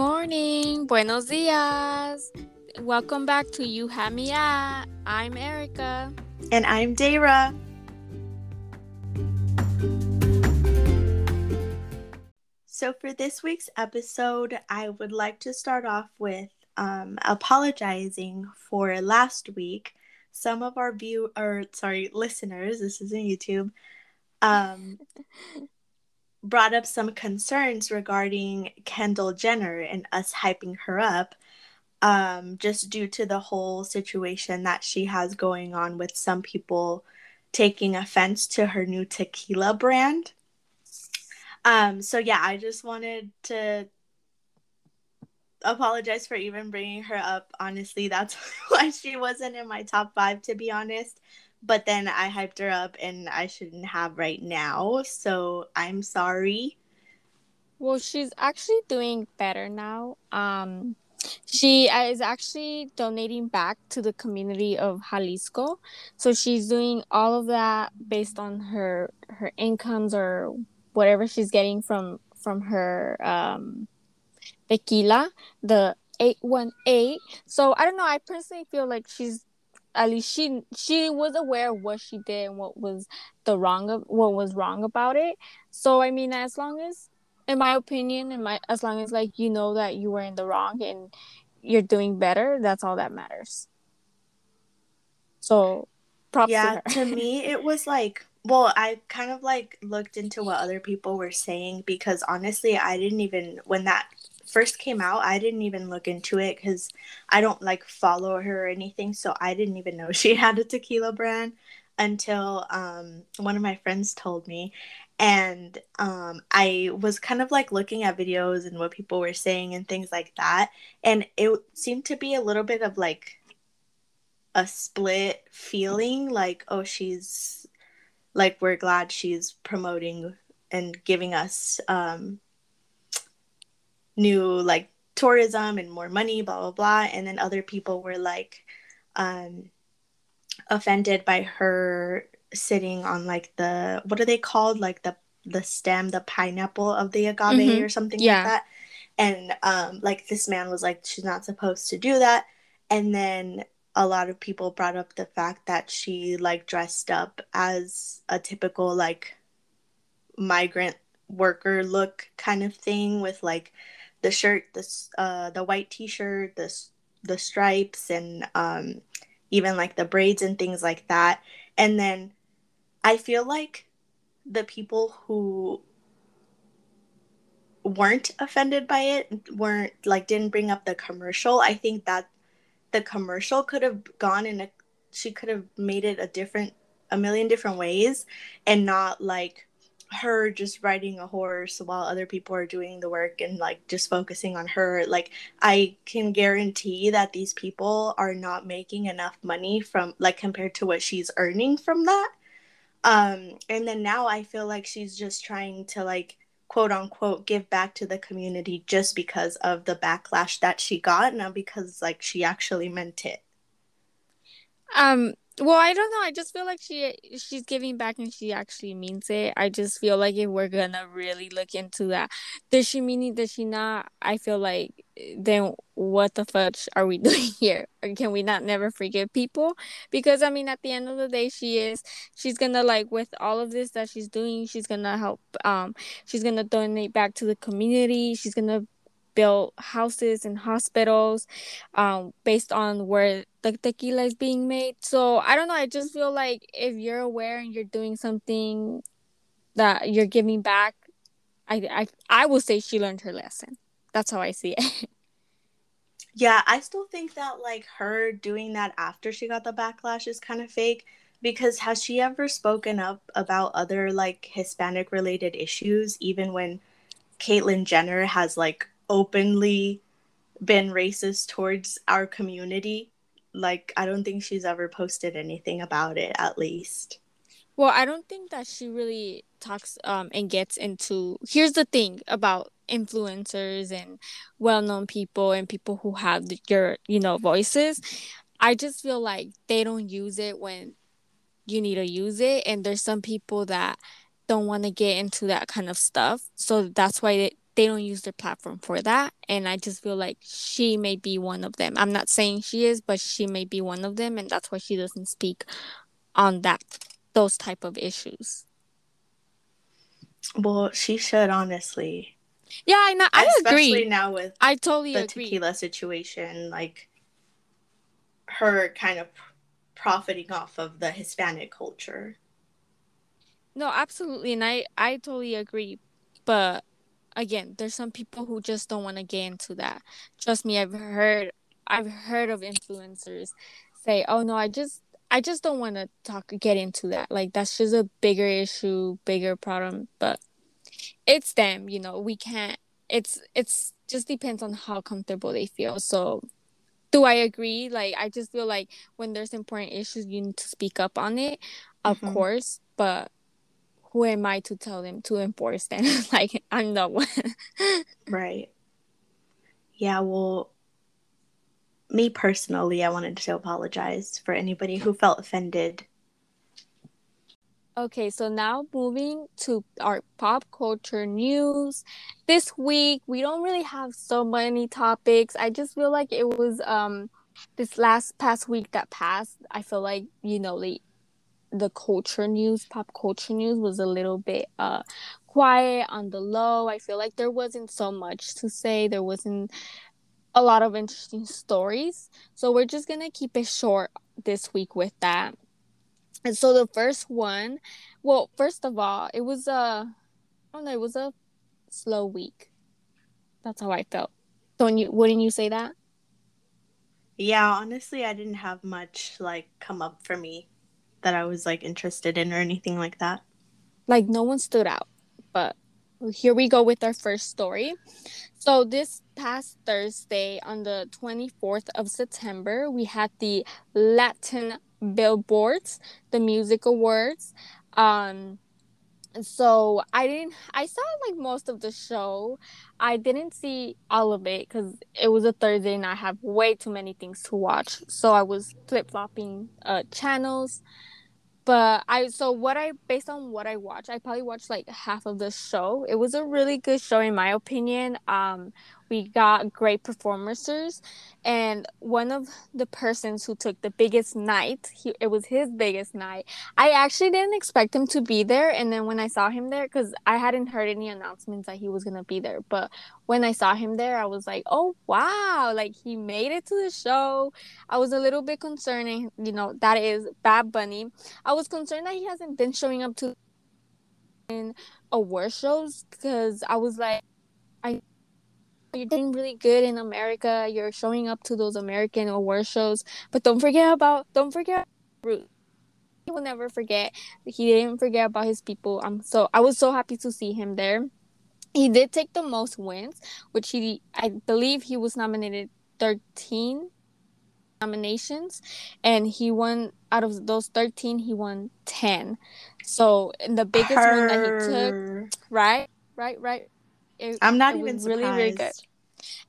morning. Buenos dias. Welcome back to You Have Me At. I'm Erika. And I'm Deyra. So, for this week's episode, I would like to start off with um, apologizing for last week. Some of our view or sorry, listeners, this is on YouTube, um, brought up some concerns regarding Kendall Jenner and us hyping her up, um, just due to the whole situation that she has going on with some people taking offense to her new tequila brand. Um, so yeah, I just wanted to apologize for even bringing her up. Honestly, that's why she wasn't in my top five, to be honest. But then I hyped her up, and I shouldn't have right now. So I'm sorry. Well, she's actually doing better now. Um, she is actually donating back to the community of Jalisco. So she's doing all of that based on her her incomes or whatever she's getting from from her um, tequila, the 818. So I don't know, I personally feel like she's at least she she was aware of what she did and what was the wrong of what was wrong about it. So I mean as long as in my opinion and my as long as like you know that you were in the wrong and you're doing better, that's all that matters. So props yeah, to, to me it was like well, I kind of like looked into what other people were saying because honestly, I didn't even when that first came out, I didn't even look into it because I don't like follow her or anything, so I didn't even know she had a tequila brand until um, one of my friends told me, and um, I was kind of like looking at videos and what people were saying and things like that, and it seemed to be a little bit of like a split feeling, like oh she's like we're glad she's promoting and giving us um, new like tourism and more money, blah blah blah. And then other people were like um, offended by her sitting on like the what are they called like the the stem the pineapple of the agave mm-hmm. or something yeah. like that and um like this man was like she's not supposed to do that and then a lot of people brought up the fact that she like dressed up as a typical like migrant worker look kind of thing with like the shirt this uh the white t-shirt the the stripes and um even like the braids and things like that. And then i feel like the people who weren't offended by it weren't like didn't bring up the commercial i think that the commercial could have gone in a she could have made it a different a million different ways and not like her just riding a horse while other people are doing the work and like just focusing on her like i can guarantee that these people are not making enough money from like compared to what she's earning from that. Um and then now i feel like she's just trying to like quote unquote give back to the community just because of the backlash that she got not because like she actually meant it. Um well i don't know i just feel like she she's giving back and she actually means it. I just feel like if we're gonna really look into that does she mean it does she not? I feel like then what the fuck are we doing here? Or can we not never forgive people? Because i mean at the end of the day she is she's gonna like with all of this that she's doing she's gonna help um she's gonna donate back to the community she's gonna build houses and hospitals um, based on where the tequila is being made. So I don't know. I just feel like if you're aware and you're doing something that you're giving back, I I I will say she learned her lesson. That's how I see it. Yeah, I still think that like her doing that after she got the backlash is kind of fake because has she ever spoken up about other like Hispanic related issues even when Caitlyn Jenner has like openly been racist towards our community. Like, I don't think she's ever posted anything about it, at least. Well, I don't think that she really talks um, and gets into. Here's the thing about influencers and well-known people and people who have your, you know, voices. I just feel like they don't use it when you need to use it, and there's some people that don't want to get into that kind of stuff. So that's why they, they don't use their platform for that and i just feel like she may be one of them. I'm not saying she is but she may be one of them and that's why she doesn't speak on that those type of issues. Well she should honestly. Yeah i know i especially agree now with i totally the agree. tequila situation like her kind of profiting off of the hispanic culture. No absolutely and i i totally agree but again there's some people who just don't want to get into that. Trust me i've heard i've heard of influencers say oh no i just i just don't want to talk get into that. Like that's just a bigger issue bigger problem but it's them you know we can't it's it's just depends on how comfortable they feel. So do i agree? Like i just feel like when there's important issues you need to speak up on it of Mhm. course but who am i to tell them to enforce them like i'm the one right yeah well me personally i wanted to apologize for anybody who felt offended Okay, so now moving to our pop culture news. This week we don't really have so many topics. I just feel like it was um this last past week that passed. I feel like, you know, the the culture news, pop culture news was a little bit uh quiet on the low. I feel like there wasn't so much to say. There wasn't a lot of interesting stories. So we're just going to keep it short this week with that. And so the first one, well, first of all, it was a, I don't know, it was a slow week. That's how I felt. Don't you? Wouldn't you say that? yeah honestly i didn't have much like come up for me that i was like interested in or anything like that Like no one stood out. But here we go with our first story. So this past Thursday, on the twenty fourth of September, we had the Latin Billboards, the music awards. Um, so I didn't I saw like most of the show. I didn't see all of it because it was a Thursday and I have way too many things to watch. So I was flip flopping uh channels. But I so what I based on what I watched, I probably watched like half of the show. It was a really good show in my opinion. Um we got great performers and one of the persons who took the biggest night, he, it was his biggest night. I actually didn't expect him to be there and then when I saw him there cuz I hadn't heard any announcements that he was going to be there, but when I saw him there, I was like, "Oh, wow, like he made it to the show." I was a little bit concerned, and, you know, that is Bad Bunny. I was concerned that he hasn't been showing up to award shows because I was like, you're doing really good in America. You're showing up to those American award shows, but don't forget about don't forget Root. He will never forget. He didn't forget about his people. I'm so I was so happy to see him there. He did take the most wins, which he I believe he was nominated 13 nominations and he won out of those 13 he won 10 so the biggest one that he took right right right it, i'm not even really really good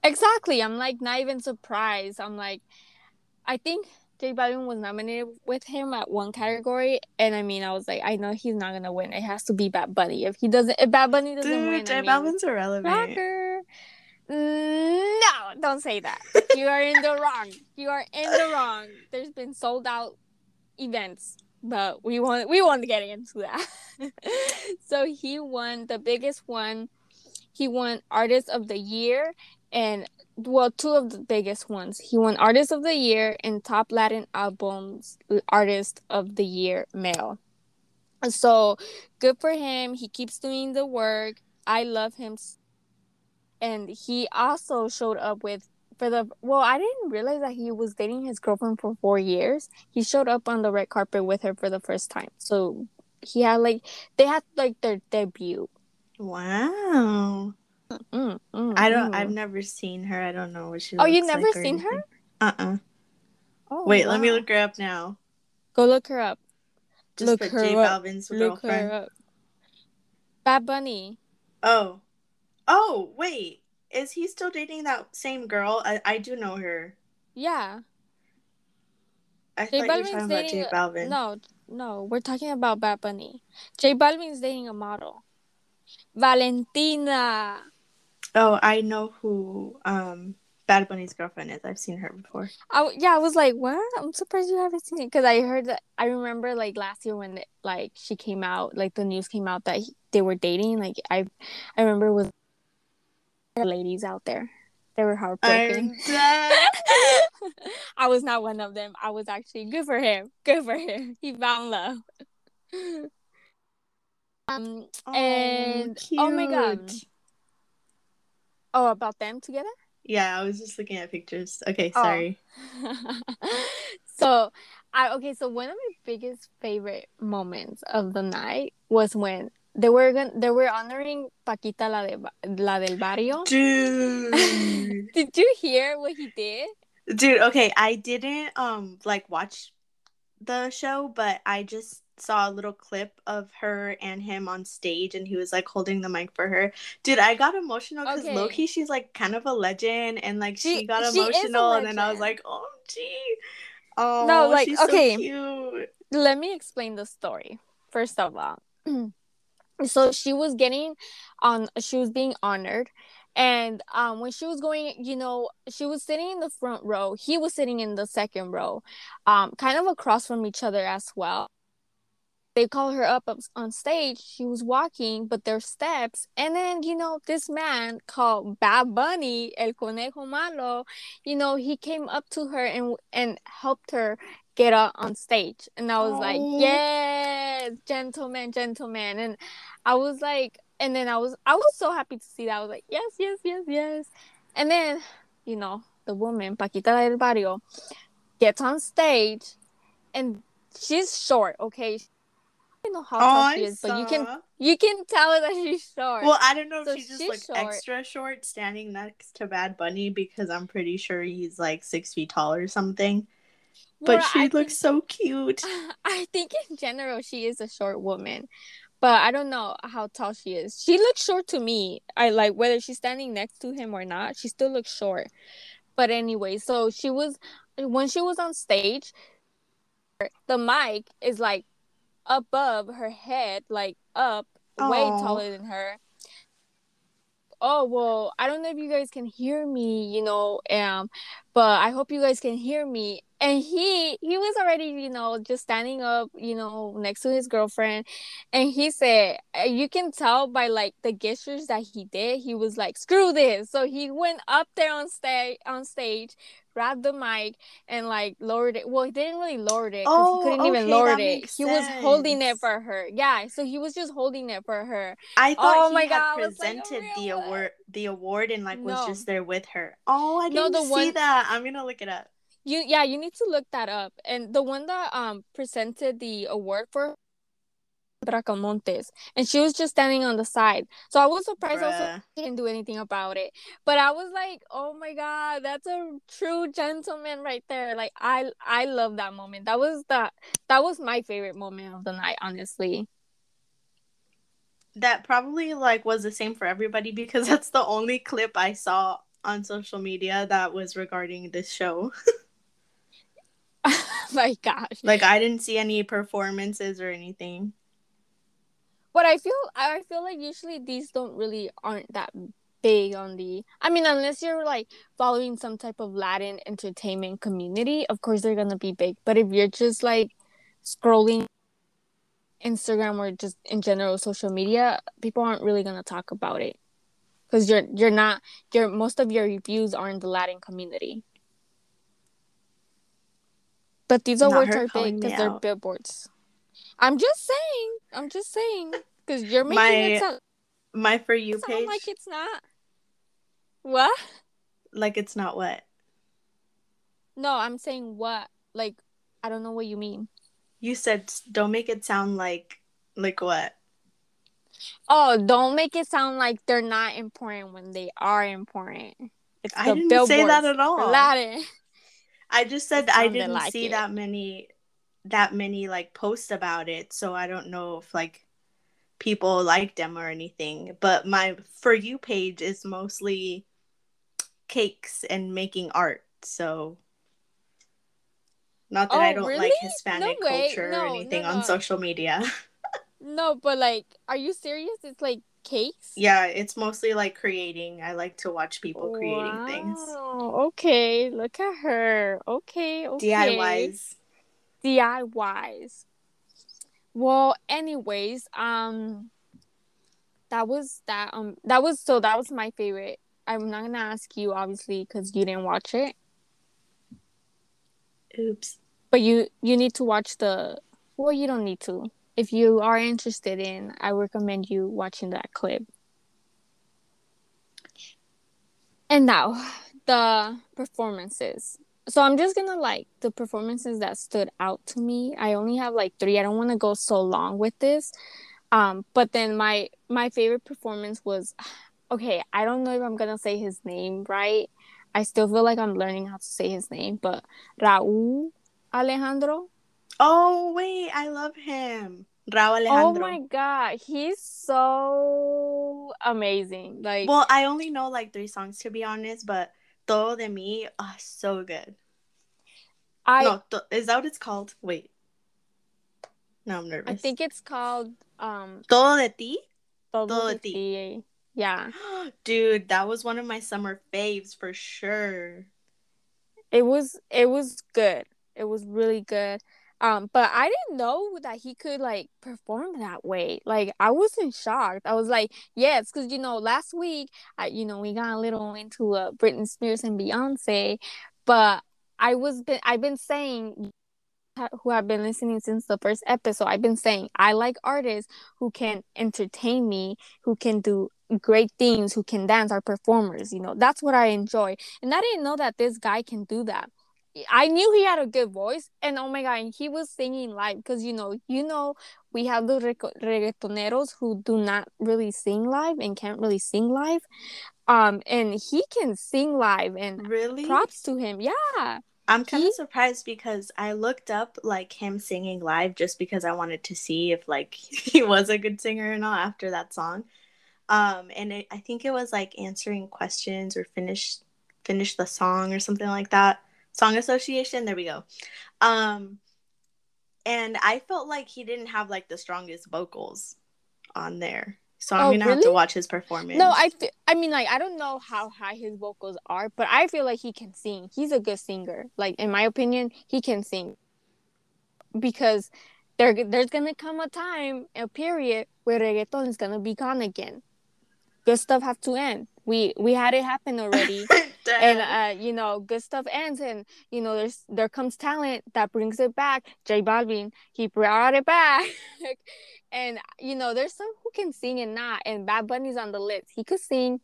exactly i'm like not even surprised i'm like i think J Balvin was nominated with him at one category, and I mean, I was like, I know he's not gonna win. It has to be Bad Bunny. If he doesn't, if Bad Bunny doesn't dude win, j I mean, balvin's irrelevant Rocker. No, don't say that. You are in the wrong. You are in the wrong. There's been sold out events, but we want we won't get into that. so he won the biggest one. He won Artist of the Year and well, two of the biggest ones. He won Artist of the Year and Top Latin Albums Artist of the Year Male. So good for him. He keeps doing the work. I love him and he also showed up with for the well i didn't realize that he was dating his girlfriend for four years he showed up on the red carpet with her for the first time so he had like they had like their debut wow. Mm, mm, i don't mm. i've never seen her. I don't know what she Oh, you looks never like seen her? anything. uh-uh. Oh, wait let me look her up now. Go look her up. Just Look put her j up. balvin's look girlfriend her up. bad bunny. Oh. Oh wait. Is he still dating that same girl? I, I do know her. Yeah. I J thought you were talking about j a- balvin. No no. We're talking about bad bunny. J balvin's dating a model valentina Oh, I know who um Bad Bunny's girlfriend is. I've seen her before. I, yeah, I was like, what? I'm surprised you haven't seen it because I heard that. I remember like last year when like she came out, like the news came out that he, they were dating. Like I, I remember with ladies out there, they were heartbroken. I was not one of them. I was actually good for him. Good for him. He found love. Um, oh, and cute. oh my god. Oh, about them together? Yeah, I was just looking at pictures. Okay, oh. sorry. Oh. so, I okay. So one of my biggest favorite moments of the night was when they were gonna, they were honoring Paquita la de la del barrio. Dude, did you hear what he did? Dude, okay, I didn't um like watch the show, but I just saw a little clip of her and him on stage and he was like holding the mic for her. Dude, I got emotional because okay. Loki, she's like kind of a legend and like she, she got emotional and then I was like, oh gee. Oh no, like okay. So Let me explain the story. First of all. so she was getting on she was being honored and um, when she was going you know she was sitting in the front row he was sitting in the second row um, kind of across from each other as well they call her up on stage. She was walking, but there's steps. And then, you know, this man called Bad Bunny, El Conejo Malo, you know, he came up to her and and helped her get up on stage. And I was oh. like, yes, gentlemen, gentlemen. And I was like, and then I was I was so happy to see that. I was like, yes, yes, yes, yes. And then, you know, the woman, Paquita del Barrio, gets on stage and she's short, okay? Don't know how oh, tall oh, she is, but you can you can tell that she's short. Well, I don't know so if she's just like short. extra short standing next to Bad Bunny because I'm pretty sure he's like six feet tall or something. But well, she I looks think, so cute. I think in general she is a short woman. But I don't know how tall she is. She looks short to me. I like whether she's standing next to him or not, she still looks short. But anyway, so she was when she was on stage, the mic is like above her head, like up, Aww. way taller than her. Oh well, I don't know if you guys can hear me, you know, um, but I hope you guys can hear me. And he he was already, you know, just standing up, you know, next to his girlfriend, and he said, uh, you can tell by like the gestures that he did, he was like, "Screw this!" So he went up there on stage on stage, grabbed the mic and like lowered it. Well, he didn't really lower it because oh, he couldn't okay, even lower it. He was holding it for her. Yeah, so he was just holding it for her. I thought oh, he my had God, presented like the award, the award, and like no. was just there with her. Oh, I didn't no, the see one... that. I'm gonna look it up. You yeah, you need to look that up. And the one that um presented the award for Bracamontes, and she was just standing on the side. So I was surprised Bruh. also didn't do anything about it. But I was like, oh my god, that's a true gentleman right there. Like I I love that moment. That was the that was my favorite moment of the night, honestly. That probably like was the same for everybody because that's the only clip I saw on social media that was regarding this show. my gosh. Like I didn't see any performances or anything but I feel I feel like usually these don't really aren't that big on the I mean unless you're like following some type of Latin entertainment community, of course they're gonna be big. But if you're just like scrolling Instagram or just in general social media, people aren't really gonna talk about it. Because you're you're not your most of your reviews are in the Latin community. But these awards are big because they're billboards. I'm just saying. I'm just saying because you're making my, it sound my for you page like it's not. What? Like it's not what? No, I'm saying what. Like I don't know what you mean. You said don't make it sound like like what? Oh, don't make it sound like they're not important when they are important. It's I didn't say that at all. Latin. I just said I didn't like see it. that many that many like posts about it, so I don't know if like people like them or anything. But my for you page is mostly cakes and making art. So not that oh, I don't really? like Hispanic no culture no, or anything no, on social media. no, but like, are you serious? It's like cakes? Yeah, it's mostly like creating. I like to watch people creating wow. things. Okay, look at her. Okay, okay. DIYs. DIYs. Well, anyways, um that was that um that was so that was my favorite. I'm not gonna ask you obviously because you didn't watch it. Oops. But you you need to watch the well you don't need to. If you are interested in, I recommend you watching that clip. And now the performances. So I'm just gonna like the performances that stood out to me. I only have like three. I don't want to go so long with this. Um, but then my my favorite performance was okay, I don't know if I'm gonna say his name right. I still feel like I'm learning how to say his name, but Raul Alejandro. Oh wait, I love him. Rauw Alejandro. Oh my god, he's so amazing. Like Well, I only know like three songs to be honest, but Todo de Mi, oh, so good. I no, to, is that what it's called? Wait. No, I'm nervous. I think it's called um Todo de Ti? Todo, Todo de. Ti. Yeah. Dude, that was one of my summer faves for sure. It was it was good. It was really good. Um, but I didn't know that he could like perform that way. Like I wasn't shocked. I was like, yes, because you know, last week, I you know, we got a little into uh, Britney Spears and Beyonce, but I was been I've been saying who have been listening since the first episode. I've been saying I like artists who can entertain me, who can do great things, who can dance, are performers. You know, that's what I enjoy. And I didn't know that this guy can do that. I knew he had a good voice, and oh my god, and he was singing live because you know, you know, we have the reggaetoneros who do not really sing live and can't really sing live, um, and he can sing live, and Really? props to him. Yeah, I'm kind He- of surprised because I looked up like him singing live just because I wanted to see if like he was a good singer or not after that song. Um, and it, I think it was like answering questions or finish finish the song or something like that. Song Association, there we go. Um, and I felt like he didn't have like the strongest vocals on there. So I'm Oh, gonna have to watch his performance. no, I, fe- I mean, like, I don't know how high his vocals are, but I feel like he can sing. He's a good singer. Like, in my opinion, he can sing because there, there's gonna come a time, a period where reggaeton is gonna be gone again. Good stuff have to end. We we had it happen already. and uh, you know, good stuff ends, and you know, there's there comes talent that brings it back. J Balvin, he brought it back, and you know, there's some who can sing and not. And Bad Bunny's on the list. He could sing,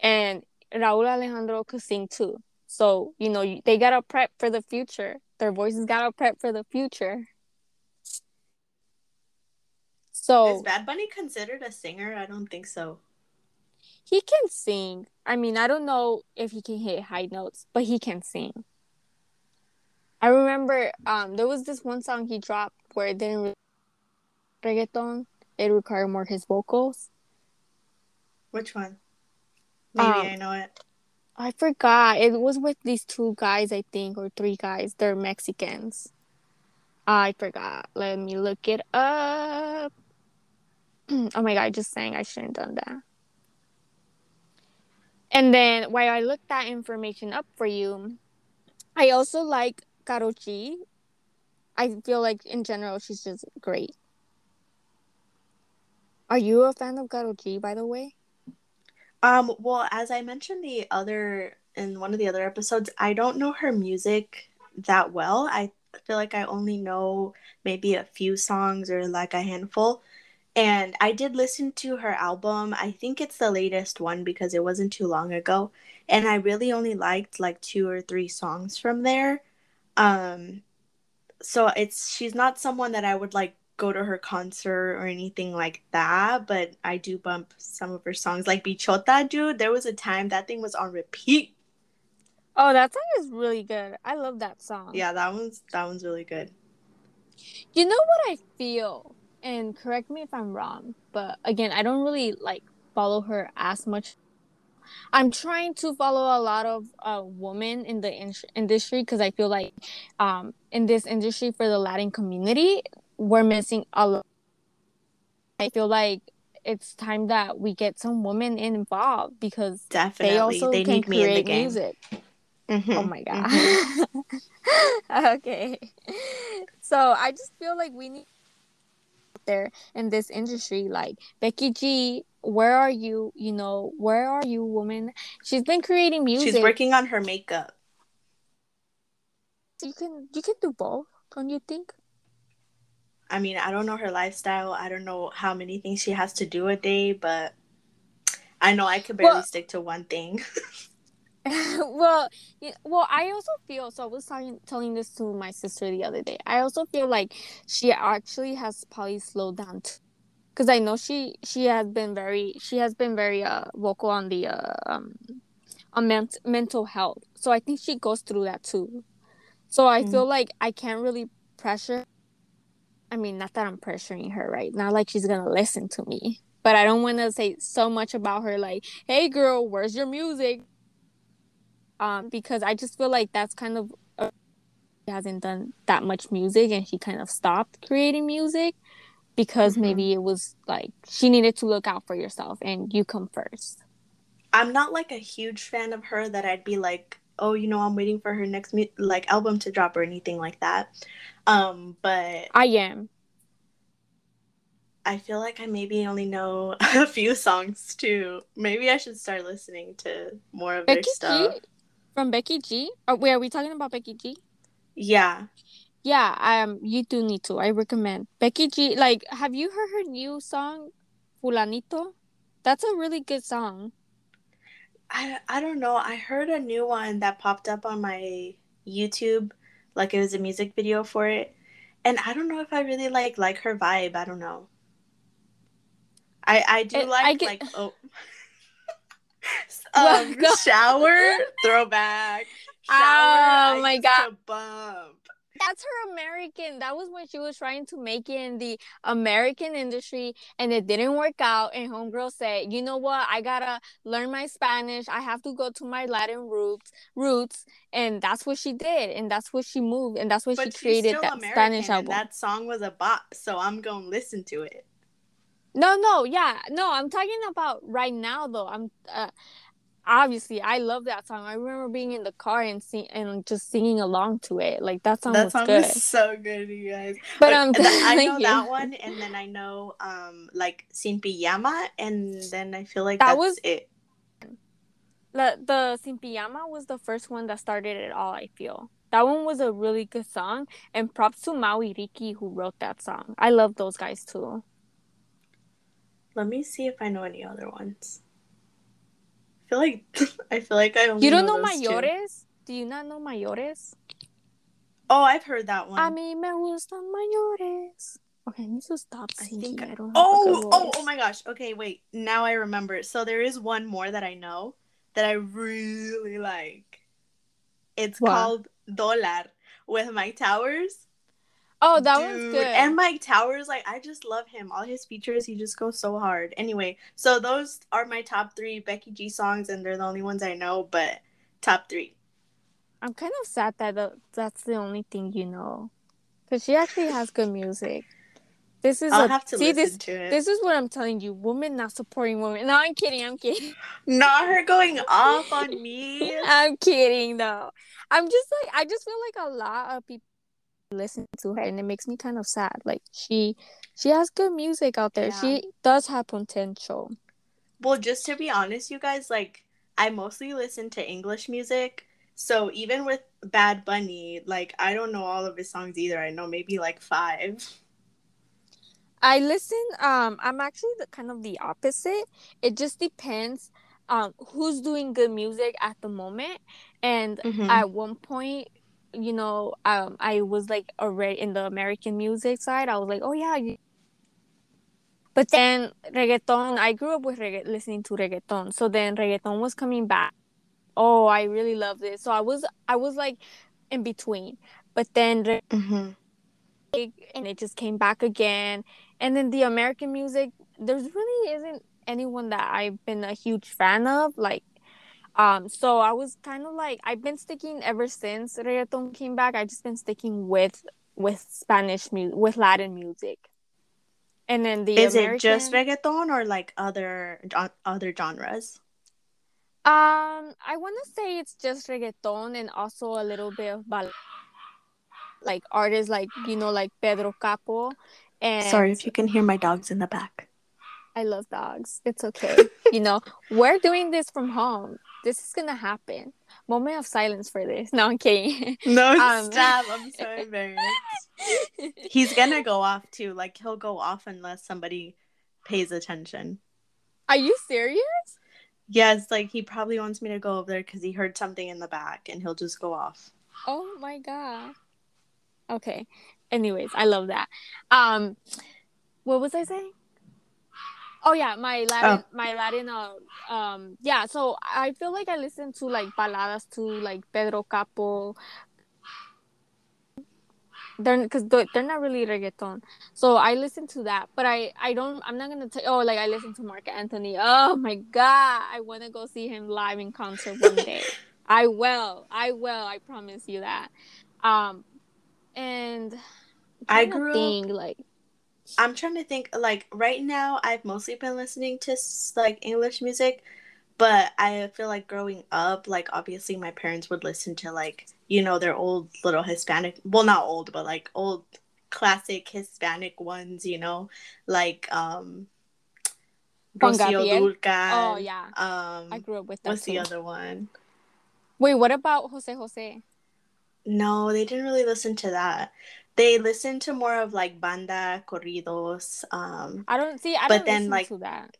and Rauw Alejandro could sing too. So you know, they gotta prep for the future. Their voices gotta prep for the future. So Is Bad Bunny considered a singer? I don't think so. He can sing. I mean, I don't know if he can hit high notes, but he can sing. I remember um there was this one song he dropped where it didn't really reggaeton. It required more his vocals. Which one? Maybe Um, I know it. I forgot. It was with these two guys, I think, or three guys. They're Mexicans. I forgot. Let me look it up. oh my god, I just sang. I shouldn't have done that. And then while I looked that information up for you, I also like Karol I feel like in general she's just great. Are you a fan of Karol by the way? Um, well, as I mentioned the other in one of the other episodes, I don't know her music that well. I feel like I only know maybe a few songs or like a handful. And I did listen to her album. I think it's the latest one because it wasn't too long ago. And I really only liked like two or three songs from there. Um so it's she's not someone that I would like go to her concert or anything like that, but I do bump some of her songs like Bichota, dude. There was a time that thing was on repeat. Oh, that song is really good. I love that song. Yeah, that one's that one's really good. You know what I feel, and correct me if I'm wrong, but again, I don't really like follow her as much. I'm trying to follow a lot of uh, women in the in- industry because I feel like um, in this industry for the Latin community, we're missing a lot. I feel like it's time that we get some women involved because Definitely. they also They can need me in the create game. music. Mhm, Oh my god. mhm. okay. So I just feel like we need there in this industry like Becky G, where are you? You know, where are you, woman? She's been creating music. She's working on her makeup. You can you can do both, don't you think? I mean, I don't know her lifestyle. I don't know how many things she has to do a day, but I know I could barely Well- stick to one thing. well, well, I also feel so. I was talking, telling this to my sister the other day. I also feel like she actually has probably slowed down because I know she she has been very she has been very uh vocal on the uh, um on ment- mental health. So I think she goes through that too. So I Mm. feel like I can't really pressure. I mean, not that I'm pressuring her, right? Not like she's gonna listen to me, but I don't want to say so much about her. Like, hey, girl, where's your music? Um, because I just feel like that's kind of uh, she hasn't done that much music and she kind of stopped creating music because Mhm. maybe it was like she needed to look out for yourself and you come first. I'm not like a huge fan of her that I'd be like, oh, you know, I'm waiting for her next mu- like album to drop or anything like that. Um, but I am. I feel like I maybe only know a few songs too. Maybe I should start listening to more of their stuff. From Becky G. Oh, wait, are we talking about Becky G? Yeah. Yeah, um, you do need to. I recommend Becky G. Like, have you heard her new song, Fulanito? That's a really good song. I, I don't know. I heard a new one that popped up on my YouTube, like it was a music video for it, and I don't know if I really like like her vibe. I don't know. I I do Eh, I like get- like oh, um, shower throwback. Shower, Oh my God. bump. That's her American. That was when she was trying to make it in the American industry and it didn't work out. And Homegirl said, you know what? I gotta learn my Spanish. I have to go to my Latin roots roots. And that's what she did. And that's what she moved. And that's what But she created that American, Spanish album. that song was a bop, so I'm gonna listen to it. No, no, yeah. No, I'm talking about right now though. I'm uh obviously I love that song. I remember being in the car and sing and just singing along to it. Like that song that was song good. was so good, you guys. But um th- I know that one, and then I know um like Sin Pijama, and then I feel like That was- it. The the Sin Pijama was the first one that started it all, I feel. That one was a really good song and props to Mau y Ricky who wrote that song. I love those guys too. Let me see if I know any other ones. I feel like I feel like I You don't know, two. Mayores? Do you not know Mayores? Oh, I've heard that one. A mí me gustan mayores. Okay, I need to stop I think. I, don't have a oh, oh, oh my gosh. Okay, wait. Now I remember. So there is one more that I know that I really like. It's What? called Dollar with Myke Towers. Oh, that one's good. And Myke Towers, like I just love him. All his features, he just goes so hard. Anyway, so those are my top three Becky G songs, and they're the only ones I know. But top three. I'm kind of sad that the, that's the only thing you know, because she actually has good music. This is I'll a, have to see listen this. to it. This is what I'm telling you. Women not supporting women. No, I'm kidding. I'm kidding. Not her going off on me. I'm kidding. though. I'm just like I just feel like a lot of people listen to her, and it makes me kind of sad. Like she, she has good music out there. Yeah. She does have potential. Well, just to be honest, you guys, like I mostly listen to English music. So even with Bad Bunny, like I don't know all of his songs either. I know maybe like five. I listen. Um, I'm actually the kind of the opposite. It just depends. Um, who's doing good music at the moment, and Mhm. at one point, you know, um, I was like already in the American music side. I was like, oh yeah. But then reggaeton. I grew up with regga- listening to reggaeton, so then reggaeton was coming back. Oh, I really loved it. So I was, I was like, in between. But then Mhm. and it just came back again. And then the American music, there's really isn't anyone that I've been a huge fan of. Like, um, so I was kind of like I've been sticking ever since reggaeton came back. I've just been sticking with with Spanish music, with Latin music. And then the Is American, it just reggaeton or like other other genres? Um, I want to say it's just reggaeton and also a little bit of bal- like artists like you know like Pedro Capo. And Sorry if you can hear my dogs in the back. I love dogs. It's okay. you know, we're doing this from home. This is gonna happen. Moment of silence for this. No, I'm kidding. No, Um, stop. I'm so embarrassed. He's gonna go off too. Like he'll go off unless somebody pays attention. Are you serious? Yes, like he probably wants me to go over there because he heard something in the back and he'll just go off. Oh my god. Okay. Anyways, I love that. Um, what was I saying? Oh yeah, my Latin, my Latin. Uh, um, yeah. So I feel like I listen to like baladas to like Pedro Capo. They're because they're, not really reggaeton, so I listen to that. But I I don't. I'm not gonna tell. Oh, like I listen to Marc Anthony. Oh my god, I want to go see him live in concert one day. I will. I will. I promise you that. Um, and I I'm trying to grew up- like I'm trying to think. Like right now, I've mostly been listening to like English music, but I feel like growing up, like obviously my parents would listen to like you know their old little Hispanic. Well, not old, but like old classic Hispanic ones. You know, like um. Juan Rocío Gabriel? Dúrcal, oh yeah, Um, I grew up with that what's too. the other one? Wait, what about Jose Jose? No, they didn't really listen to that. They listen to more of like banda, corridos. Um, I don't see. I But don't then, listen like, to that.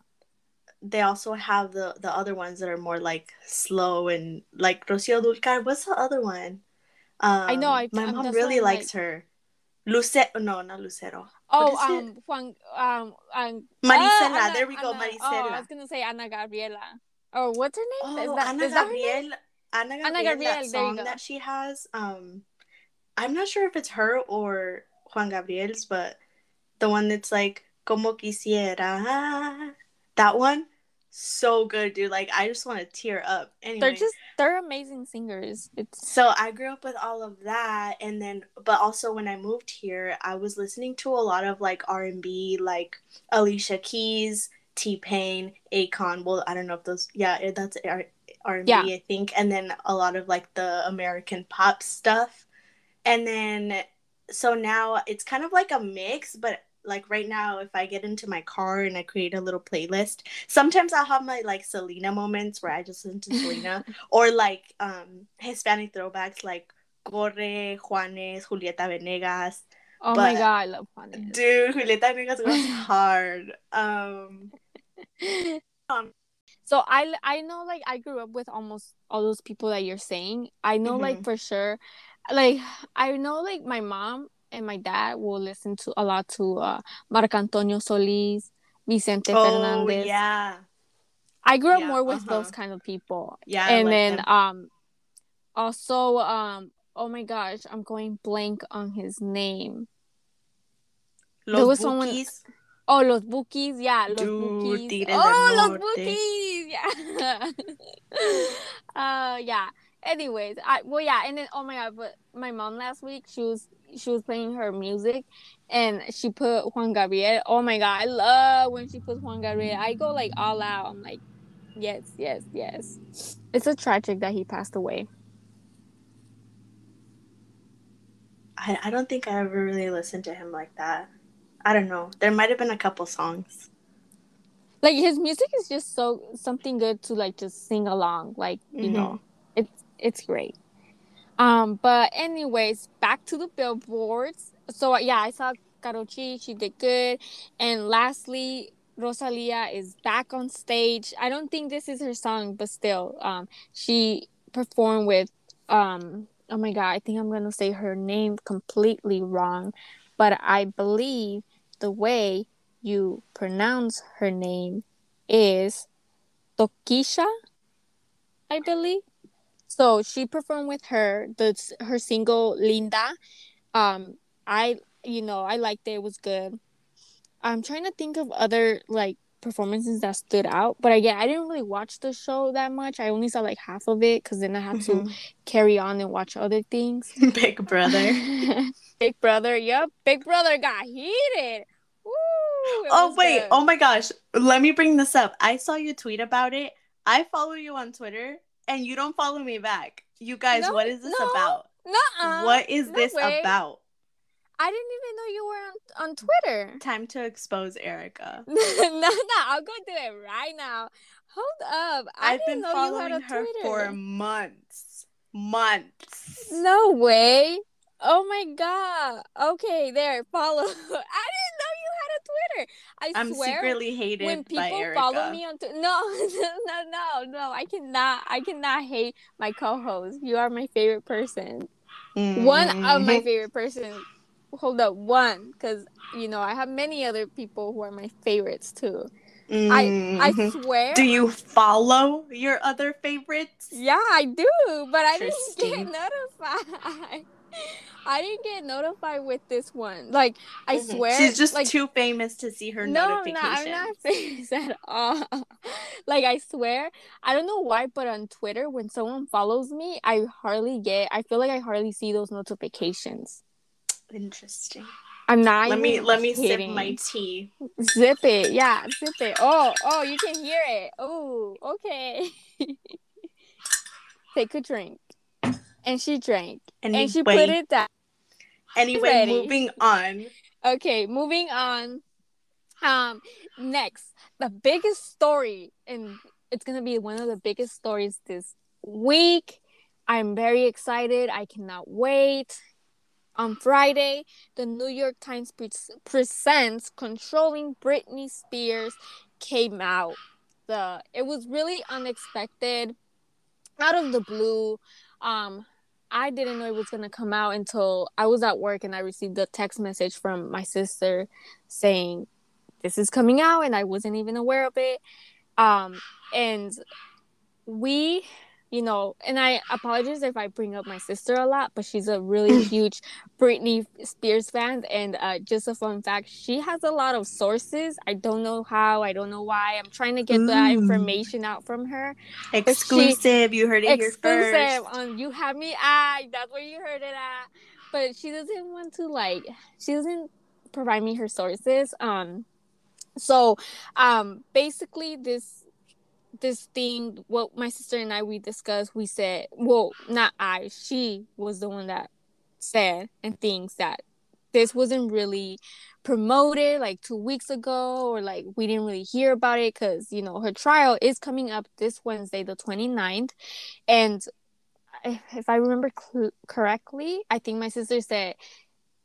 they also have the the other ones that are more like slow and like Rocío Dúrcal. What's the other one? Um, know, I- my I'm- mom really likes her. Lucero, no, not Lucero. Oh, is it? um, Juan, um, um, Marisela, ah, there we go, Ana- Oh, Marisela. I was gonna say Ana Gabriela. Oh, what's her name? Oh, is that, Ana is that her name? Gabriel. Ana Gabriel, Ana Gabriel, that there you song go. that she has. Um, I'm not sure if it's her or Juan Gabriel's, but the one that's like "Como quisiera," that one, so good, dude. Like I just want to tear up. Anyway, They're just they're amazing singers. It's so I grew up with all of that, and then, but also when I moved here, I was listening to a lot of like R and B, like Alicia Keys, T Pain, Akon. Well, I don't know if those, yeah, that's R and B, Yeah. I think, and then a lot of like the American pop stuff, and then so now it's kind of like a mix, but like right now if i get into my car and i create a little playlist sometimes i'll have my like selena moments where i just listen to selena or like um hispanic throwbacks like corre juanes julieta venegas oh my god, I love Juanes. dude julieta venegas goes hard um so I I know like I grew up with almost all those people that you're saying. I know like Mhm. for sure, like I know like my mom and my dad will listen to a lot to uh Marc Antonio Solis, Vicente oh Fernandez. yeah I grew up Yeah, more with uh-huh. those kind of people. yeah and like then them. um also um oh my gosh, I'm going blank on his name. there los was someone- Oh, los Bukis, yeah, los Dude, Bukis. Oh, los Bukis, yeah. uh, yeah. Anyways, I well, yeah, and then oh my god, but my mom last week she was she was playing her music, and she put Juan Gabriel. Oh my god, I love when she puts Juan Gabriel. I go like all out. I'm like, yes, yes, yes. It's a tragic that he passed away. I, I don't think I ever really listened to him like that i don't know there might have been a couple songs Like his music is just so something good to like just sing along. Like you Mhm. know, it's great. Um, but anyways, back to the billboards. So yeah, I saw Karol G. She did good, and lastly, Rosalia is back on stage. I don't think this is her song, but still, um, she performed with um. Oh my god, I think I'm gonna say her name completely wrong, but I believe the way you pronounce her name is Tokischa, I believe. So she performed with her the her single Linda. Um, I you know I liked it. It was good. I'm trying to think of other like performances that stood out, but again, I didn't really watch the show that much. I only saw like half of it because then I had to carry on and watch other things. Big brother Big Brother, yep. Big Brother got heated. oh wait, good. oh my gosh. Let me bring this up. I saw you tweet about it. I follow you on Twitter and you don't follow me back. You guys, no, what is this no, about? No, what is no this way. about? I didn't even know you were on, on Twitter. Time to expose Erika. no, no, I'll go do it right now. Hold up. I I've been following her for months. Months. No way. Oh my god. Okay, there. Follow. I didn't had a Twitter. I I'm swear. secretly hated when people follow me on Twitter. No, no, no, no. I cannot. I cannot hate my co-host. You are my favorite person. Mm-hmm. One of my mm-hmm. favorite person. Hold up, one, because you know I have many other people who are my favorites too. Mm-hmm. I I mm-hmm. swear. Do you follow your other favorites? Yeah, I do, but I didn't get notified. I didn't get notified with this one. Like I mm-hmm. swear, she's just like, too famous to see her no, notifications. No, I'm not famous at all. like I swear, I don't know why, but on Twitter, when someone follows me, I hardly get. I feel like I hardly see those notifications. Interesting. I'm not. Let me let me kidding. sip my tea. Zip it, yeah, zip it. Oh, oh, you can hear it. Oh, okay. Take a drink and she drank anyway, and she put it down. Anyway, moving on. Okay, moving on. Um, next, the biggest story, and it's gonna be one of the biggest stories this week. I'm very excited. I cannot wait. On Friday, the New York Times pre- presents "Controlling Britney Spears" came out. The it was really unexpected, out of the blue. Um, I didn't know it was gonna come out until I was at work and I received a text message from my sister saying this is coming out and I wasn't even aware of it. Um, and we you know, and I apologize if I bring up my sister a lot, but she's a really huge Britney Spears fan. And uh, just a fun fact, she has a lot of sources. I don't know how, I don't know why. I'm trying to get that information out from her. Exclusive, she, you heard it exclusive here first. On you have me at. That's where you heard it at. But she doesn't want to like. She doesn't provide me her sources. Um. So, um, basically, this this thing what my sister and I we discussed we said well not I she was the one that said and thinks that this wasn't really promoted like 2 weeks ago or like we didn't really hear about it cuz you know her trial is coming up this Wednesday the 29th and if I remember cl- correctly I think my sister said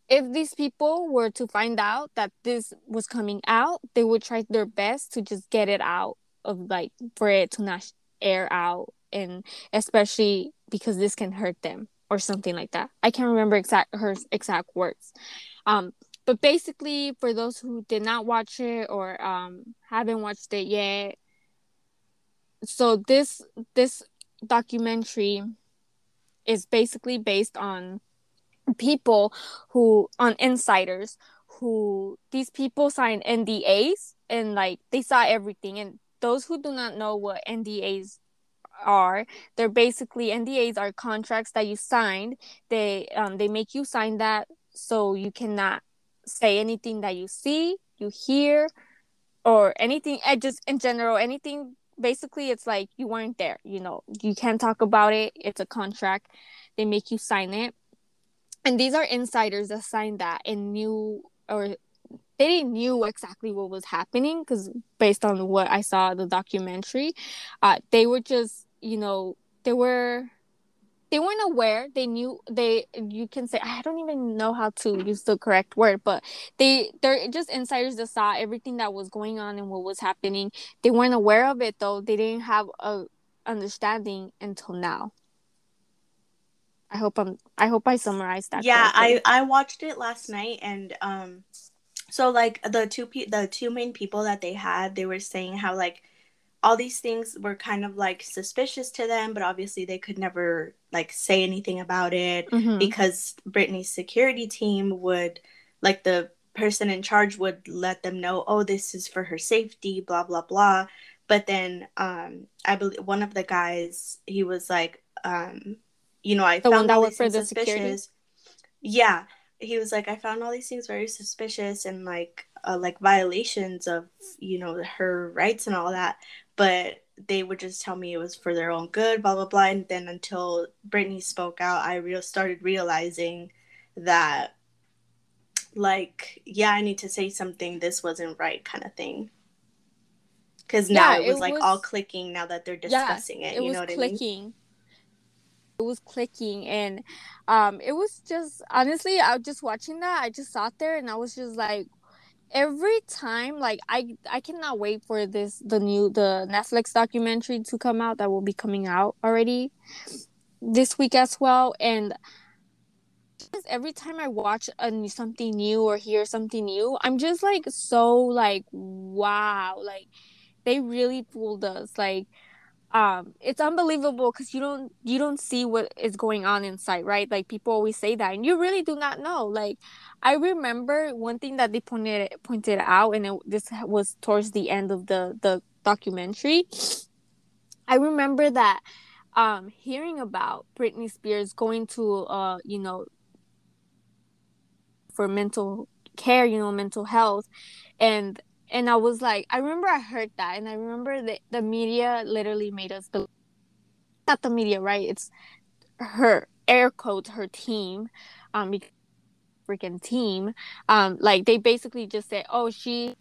if these people were to find out that this was coming out, they would try their best to just get it out of like for it to not air out and especially because this can hurt them or something like that. I can't remember exact her exact words. Um but basically for those who did not watch it or um haven't watched it yet so this this documentary is basically based on people who on insiders who these people signed NDAs and like they saw everything and those who do not know what NDAs are, they're basically NDAs are contracts that you signed. They um they make you sign that so you cannot say anything that you see, you hear, or anything. I just in general anything. Basically, it's like you weren't there. You know, you can't talk about it. It's a contract. They make you sign it, and these are insiders that sign that and knew or they didn't knew exactly what was happening because based on what I saw the documentary, uh, they were just you know they were they weren't aware. They knew they you can say i don't even know how to use the correct word but they they're just insiders that saw everything that was going on and what was happening. They weren't aware of it though. They didn't have a understanding until now. I hope i'm i hope i summarized that yeah correctly. i i watched it last night and um so like the two pe- the two main people that they had they were saying how like all these things were kind of like suspicious to them but obviously they could never like say anything about it mm-hmm. because Britney's security team would like the person in charge would let them know oh this is for her safety blah blah blah. But then um i believe one of the guys he was like um you know i the found one that was for the security? yeah he was like, I found all these things very suspicious and like uh, like violations of you know her rights and all that, but they would just tell me it was for their own good, blah blah blah. And then until Britney spoke out, I real started realizing that like yeah, I need to say something. This wasn't right, kind of thing. Because now yeah, it was it like was, all clicking. Now that they're discussing yeah, it, you know what clicking. I mean? It was clicking, and um, it was just honestly, I was just watching that. I just sat there and I was just like, every time like i i cannot wait for this the new the netflix documentary to come out that will be coming out already this week as well and every time i watch a new, something new or hear something new i'm just like so like wow like they really fooled us like um it's unbelievable because you don't you don't see what is going on inside right? Like people always say that and you really do not know. Like i remember one thing that they pointed pointed out and it, this was towards the end of the the documentary. I remember that um hearing about britney spears going to uh you know for mental care you know mental health and and I was like, I remember I heard that, and I remember that the media literally made us believe. Not the media, right? It's her air quotes her team, um, freaking team, um, like they basically just said, oh, she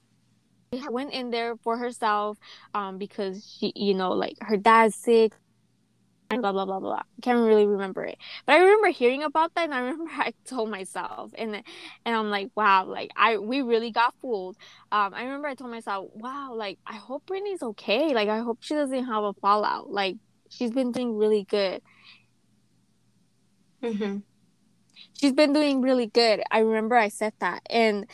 went in there for herself, um, because she, you know, like her dad's sick, blah blah blah blah. I can't really remember it, but I remember hearing about that, and I remember I told myself, and and I'm like, wow, like I we really got fooled. Um, I remember I told myself, wow, like I hope Britney's okay. Like I hope she doesn't have a fallout. Like she's been doing really good. Mm-hmm. She's been doing really good. I remember I said that, and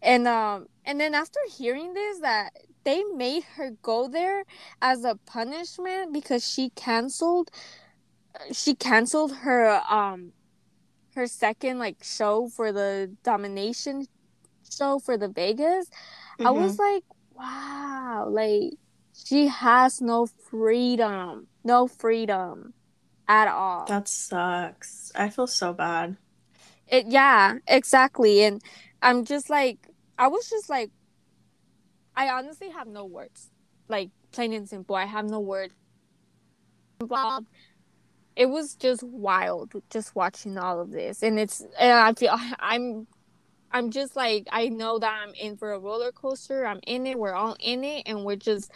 and um and then after hearing this, that they made her go there as a punishment because she canceled she canceled her um her second like show for the domination show for the Vegas. Mm-hmm. I was like, wow, like she has no freedom. No freedom at all. That sucks. I feel so bad. It yeah, exactly. And I'm just like I was just like I honestly have no words. Like plain and simple, I have no words. Bob, It was just wild just watching all of this, and it's and I feel I'm I'm just like I know that I'm in for a roller coaster. I'm in it. We're all in it, and we're just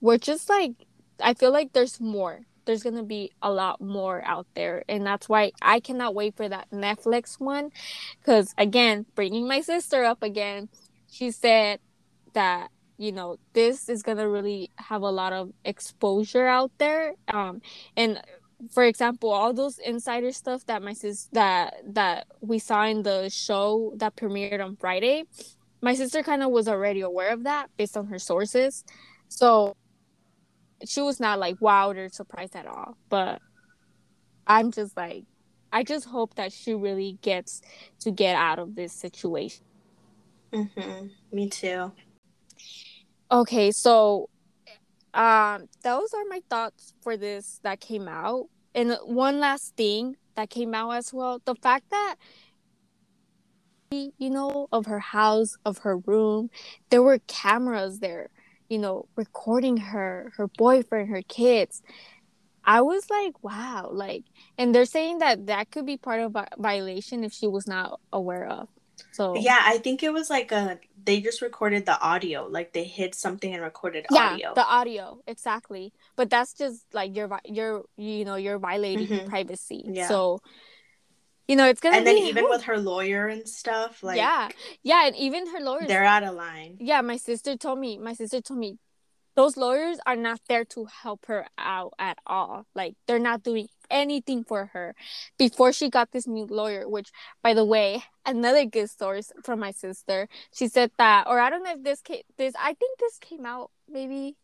we're just like I feel like there's more. There's gonna be a lot more out there, and that's why I cannot wait for that Netflix one. Because again, bringing my sister up again, she said that you know this is gonna really have a lot of exposure out there. Um and for example all those insider stuff that my sis that that we saw in the show that premiered on friday my sister kind of was already aware of that based on her sources. So she was not like wowed or surprised at all. But i'm just like i just hope that she really gets to get out of this situation. Mm-hmm. me too Okay, so um those are my thoughts for this that came out. And one last thing that came out as well, the fact that you know, of her house, of her room, there were cameras there, you know, recording her, her boyfriend, her kids. I was like, wow, like, and they're saying that that could be part of a violation if she was not aware of. So yeah, I think it was like a they just recorded the audio, like they hid something and recorded yeah, audio. the audio exactly. But that's just like you're you're you know you're violating mm-hmm. privacy. Yeah. So you know it's gonna and then even with her lawyer and stuff like yeah yeah and even her lawyers they're out of line yeah my sister told me my sister told me those lawyers are not there to help her out at all like they're not doing anything for her before she got this new lawyer which by the way another good source from my sister. She said that or i don't know if this came this i think this came out maybe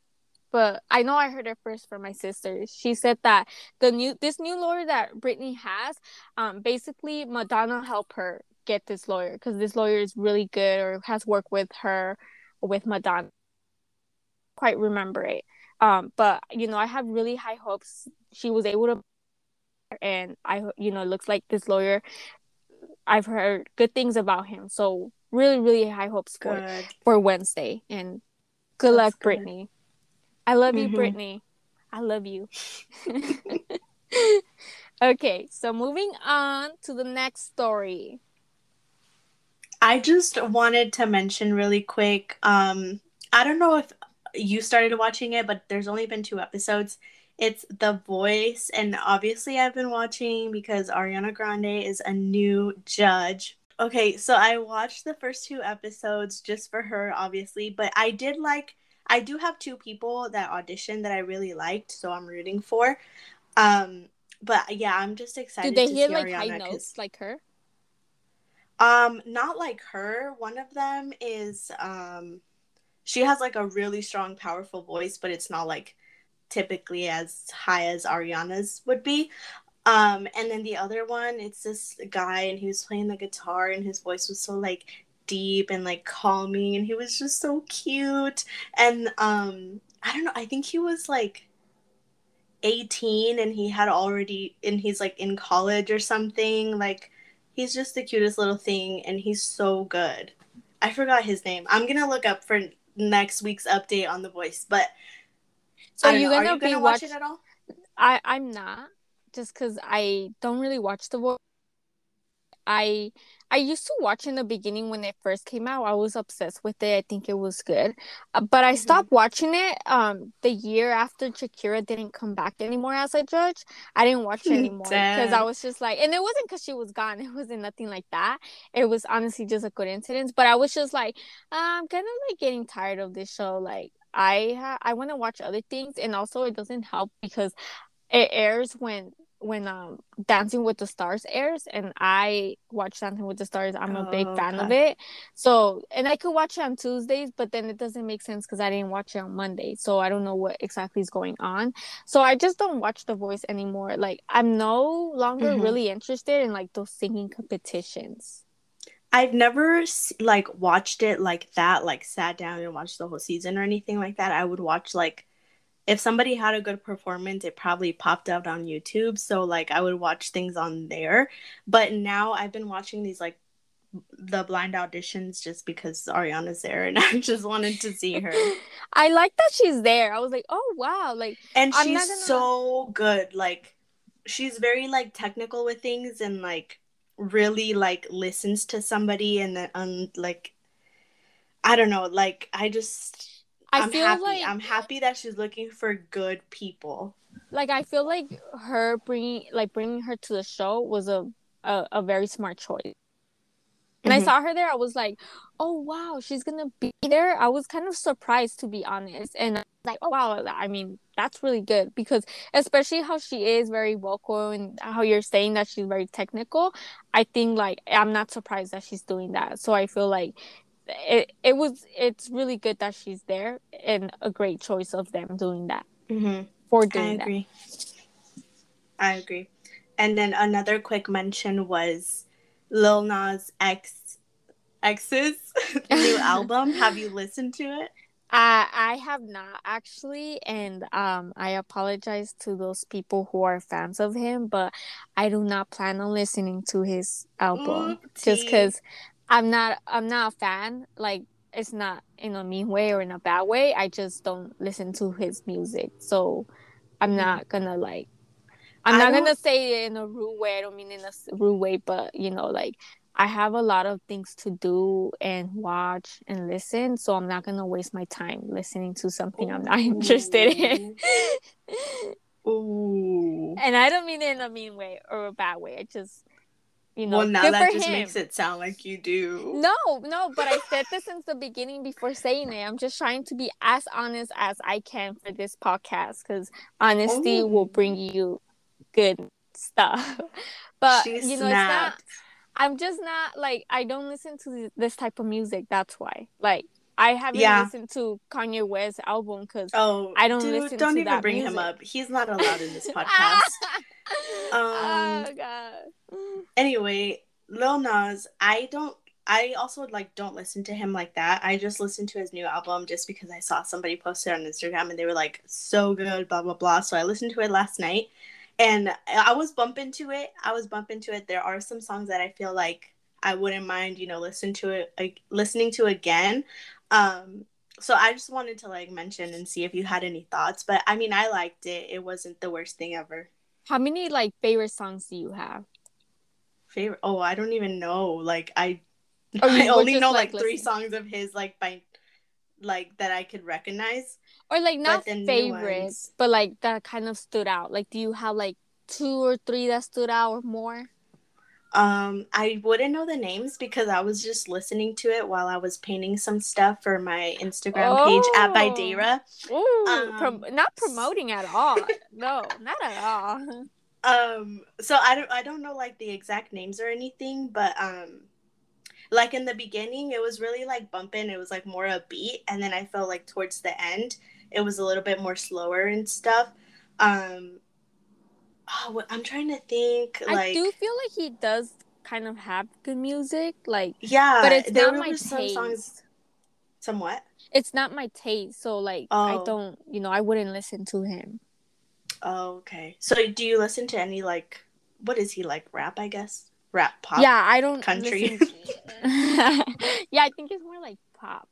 but i know i heard it first from my sister. She said that the new this new lawyer that britney has um basically madonna helped her get this lawyer because this lawyer is really good or has worked with her with madonna. Quite remember it. Um but you know i have really high hopes she was able to and I, you know, looks like this lawyer. I've heard good things about him. So really, really high hopes for Good. for Wednesday. And good That's luck, good. Britney. I love you, Mhm. Britney. I love you. okay, so moving on to the next story. I just wanted to mention really quick. Um, I don't know if you started watching it, but there's only been two episodes. It's The Voice, and obviously I've been watching because Ariana Grande is a new judge. Okay, so I watched the first two episodes just for her, obviously, but I did like. I do have two people that auditioned that I really liked, so I'm rooting for. Um, but yeah, I'm just excited. Did they see like Ariana high notes like her? um, not like her. One of them is um she has like a really strong, powerful voice, but it's not like typically as high as Ariana's would be. Um, and then the other one, it's this guy and he was playing the guitar and his voice was so like deep and like calming and he was just so cute. And um I don't know, I think he was like 18 and he had already and he's like in college or something. Like he's just the cutest little thing and he's so good. I forgot his name. I'm gonna look up for next week's update on the voice, but So you're gonna Are you be gonna watch watch- it at all? I I'm not just because I don't really watch the voice. I I used to watch in the beginning when it first came out. I was obsessed with it. I think it was good, uh, but I Mhm. stopped watching it um the year after Shakira didn't come back anymore as a judge. I didn't watch it anymore because I was just like, and it wasn't because she was gone. It wasn't nothing like that. It was honestly just a coincidence. But I was just like, I'm kind of like getting tired of this show. Like I ha- I want to watch other things, and also it doesn't help because it airs when when um Dancing with the Stars airs and I watch Dancing with the Stars. I'm a big Oh, fan of it. So and I could watch it on Tuesdays, but then it doesn't make sense because I didn't watch it on Monday. So I don't know what exactly is going on. So I just don't watch The Voice anymore. Like I'm no longer Mhm. really interested in like those singing competitions. I've never like watched it like that, like sat down and watched the whole season or anything like that. I would watch like if somebody had a good performance, it probably popped out on YouTube. So like I would watch things on there. But now I've been watching these like the blind auditions just because Ariana's there and I just wanted to see her. I like that she's there. I was like, oh wow, like And I'm she's gonna- so good. Like she's very like technical with things and like really like listens to somebody and then um like I don't know, like I just I I'm feel happy. like I'm happy that she's looking for good people. like I feel like her bringing like bringing her to the show was a a, a very smart choice. And I Mhm. saw her there, I was like, "Oh wow, she's gonna be there." I was kind of surprised to be honest, and I was like, "Oh wow!" I mean, that's really good because especially how she is very vocal and how you're saying that she's very technical. I think like I'm not surprised that she's doing that. So I feel like it it was it's really good that she's there and a great choice of them doing that Mm-hmm. for I doing that. agree. I agree. And then another quick mention was Lil Nas X X's new album. Have you listened to it? I I have not actually, and um, I apologize to those people who are fans of him, but I do not plan on listening to his album just because I'm not I'm not a fan. Like it's not in a mean way or in a bad way. I just don't listen to his music, so I'm not gonna like. I'm not gonna say it in a rude way. I don't mean in a rude way, but you know, like I have a lot of things to do and watch and listen, so I'm not gonna waste my time listening to something I'm not interested in. Ooh. and I don't mean it in a mean way or a bad way. I just, you know, well, now that just him. makes it sound like you do. No, no, but I said this since the beginning before saying it. I'm just trying to be as honest as I can for this podcast because honesty Oh. will bring you good stuff. But she you know, it's not. I'm just not like I don't listen to this type of music. That's why. Like I haven't Yeah. listened to Kanye West's album because Oh, I don't dude, listen don't to even that bring him up. He's not allowed in this podcast. oh Um, god. anyway, Lil Nas, I don't. I also like don't listen to him like that. I just listened to his new album just because I saw somebody post it on Instagram and they were like so good, blah blah blah. So I listened to it last night, and I was bumping to it. I was bumping to it. There are some songs that I feel like I wouldn't mind, you know, listen to it like, listening to again. Um so I just wanted to like mention and see if you had any thoughts, but I mean, I liked it. It wasn't the worst thing ever. How many like favorite songs do you have? Favorite? Oh, I don't even know. Like I Or I only know like, like three songs of his like by like that I could recognize. Or like not favorites, but like that kind of stood out. Like, do you have like two or three that stood out or more? Um, I wouldn't know the names because I was just listening to it while I was painting some stuff for my Instagram page at by Oh. Deyra. Ooh, Um, prom- not promoting at all. no, not at all. Um, so I don't I don't know like the exact names or anything, but um like in the beginning it was really like bumping, it was like more upbeat, and then I felt like towards the end it was a little bit more slower and stuff. Um oh, what- I'm trying to think I like do feel like he does kind of have good music, like, yeah, but it's there not my some taste. songs somewhat. It's not my taste, so like, I Oh. don't, you know, I wouldn't listen to him. Oh, okay. So do you listen to any like what is he like rap, I guess? Rap pop. yeah, I don't country. to- yeah, I think it's more like pop.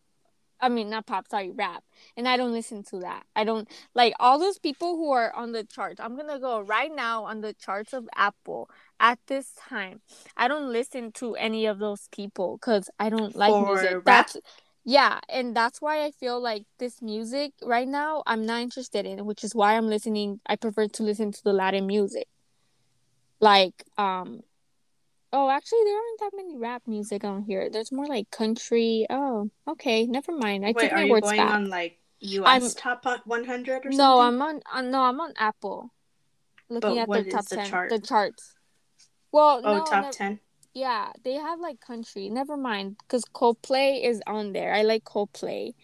I mean, not pop, sorry, rap. And I don't listen to that. I don't like all those people who are on the charts. I'm gonna go right now on the charts of Apple at this time. I don't listen to any of those people because I don't like For music. rap? That's yeah, and that's why I feel like this music right now I'm not interested in, which is why I'm listening. I prefer to listen to the Latin music. Like, um, oh, actually, there aren't that many rap music on here. There's more like country. Oh, okay, never mind. I Wait, take are my you words going on like US I'm- top 100 or something? No, I'm on. Uh, no, I'm on Apple. Looking But at what the top the ten, chart? the charts. Well, Oh, no, top nev- 10. yeah, they have like country. Never mind, because Coldplay is on there. I like Coldplay,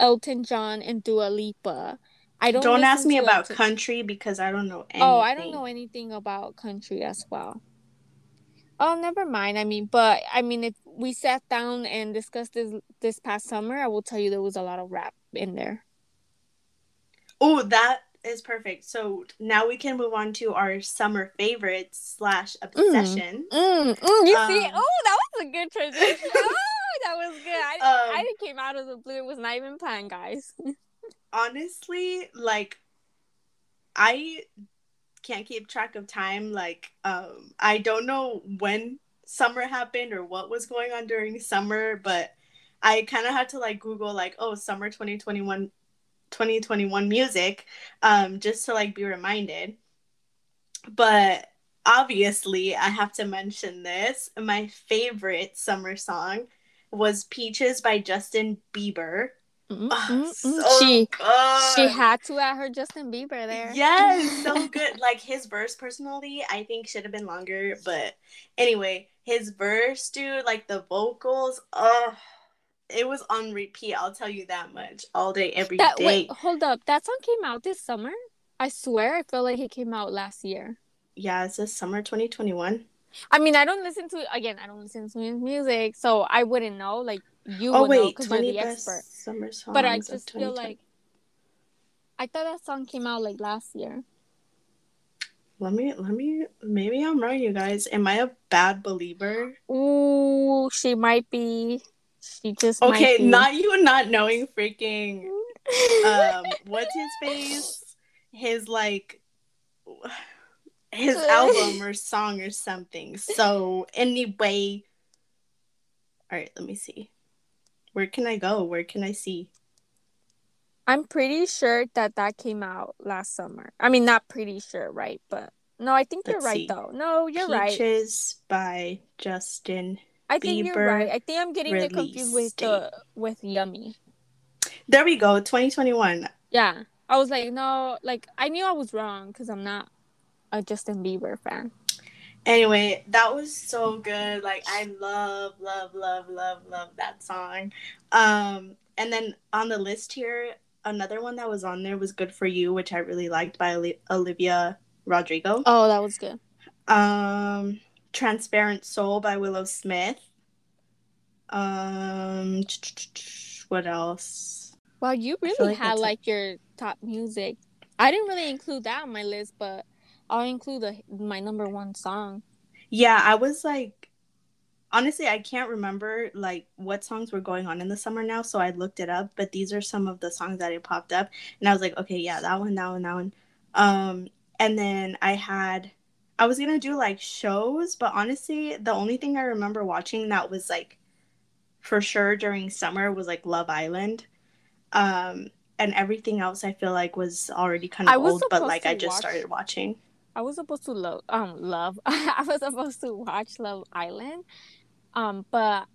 Elton John and Dua Lipa. I don't. Don't, ask me about Elton- country because I don't know anything. Oh, I don't know anything about country as well. Oh, never mind. I mean, but I mean, if we sat down and discussed this this past summer, I will tell you there was a lot of rap in there. Oh, that is perfect. So now we can move on to our summer favorites slash obsession. Mm, mm, you see? Um, Oh, that was a good transition. oh, that was good. I, Um, I came out of the blue. It was not even planned, guys. honestly, like I can't keep track of time. Like, um, I don't know when summer happened or what was going on during summer, but I kind of had to like Google like, oh, summer 2021 2021 music, um, just to like be reminded. But obviously, I have to mention this. My favorite summer song was Peaches by Justin Bieber. Mm, Oh, so she good. she had to add her Justin Bieber there. Yes, so good. Like his verse, personally, I think should have been longer. But anyway, his verse, dude, like the vocals, oh, it was on repeat. I'll tell you that much, all day, every day. That wait, hold up. That song came out this summer. I swear, I feel like it came out last year. Yeah, it's this summer 2021. I mean, I don't listen to again. I don't listen to his music, so I wouldn't know. Like you oh know wait, because you're 20 the best expert. summer songs. But I just feel like I thought that song came out like last year. let me let me maybe I'm wrong, you guys. Am I a bad Belieber? Ooh, she might be. She just Okay, not you not knowing freaking um what's his face his like his album or song or something so anyway all right let me see where can i go where can i see I'm pretty sure that that came out last summer. I mean, not pretty sure, right? But no, I think you're right see. though. No, you're right. peaches by justin I think you're right. I think I'm getting it confused with the with Yummy. there we go 2021 Yeah, I was like, no, like I knew I was wrong because I'm not a Justin Bieber fan. Anyway that was so good. Like i love love love love love that song. Um and then on the list here another one that was on there was good for you which i really liked by olivia rodrigo. Oh, that was good. um transparent soul by willow smith. Um what else? Wow, you really like had like your top music. I didn't really include that on my list, but I'll include the, my number one song. yeah i was like honestly I can't remember like what songs were going on in the summer now, so I looked it up. But these are some of the songs that it popped up, and I was like, okay, yeah, that one, that one, that one. Um, and then I had I was gonna do like shows, but honestly, the only thing I remember watching that was like for sure during summer was like Love Island. Um, and everything else I feel like was already kind of old, but like I just watch, started watching. I was supposed to love um love. I was supposed to watch Love Island. Um, but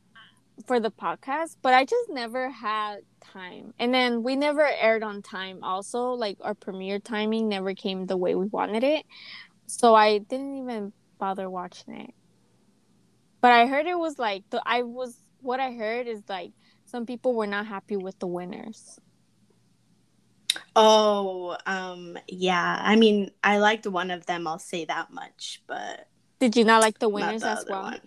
for the podcast, but I just never had time. And then we never aired on time also, like our premiere timing never came the way we wanted it. So I didn't even bother watching it. But I heard it was like the I was what I heard is like some people were not happy with the winners. Oh, um, yeah. I mean, I liked one of them. I'll say that much. But did you not like the winners the as well? One.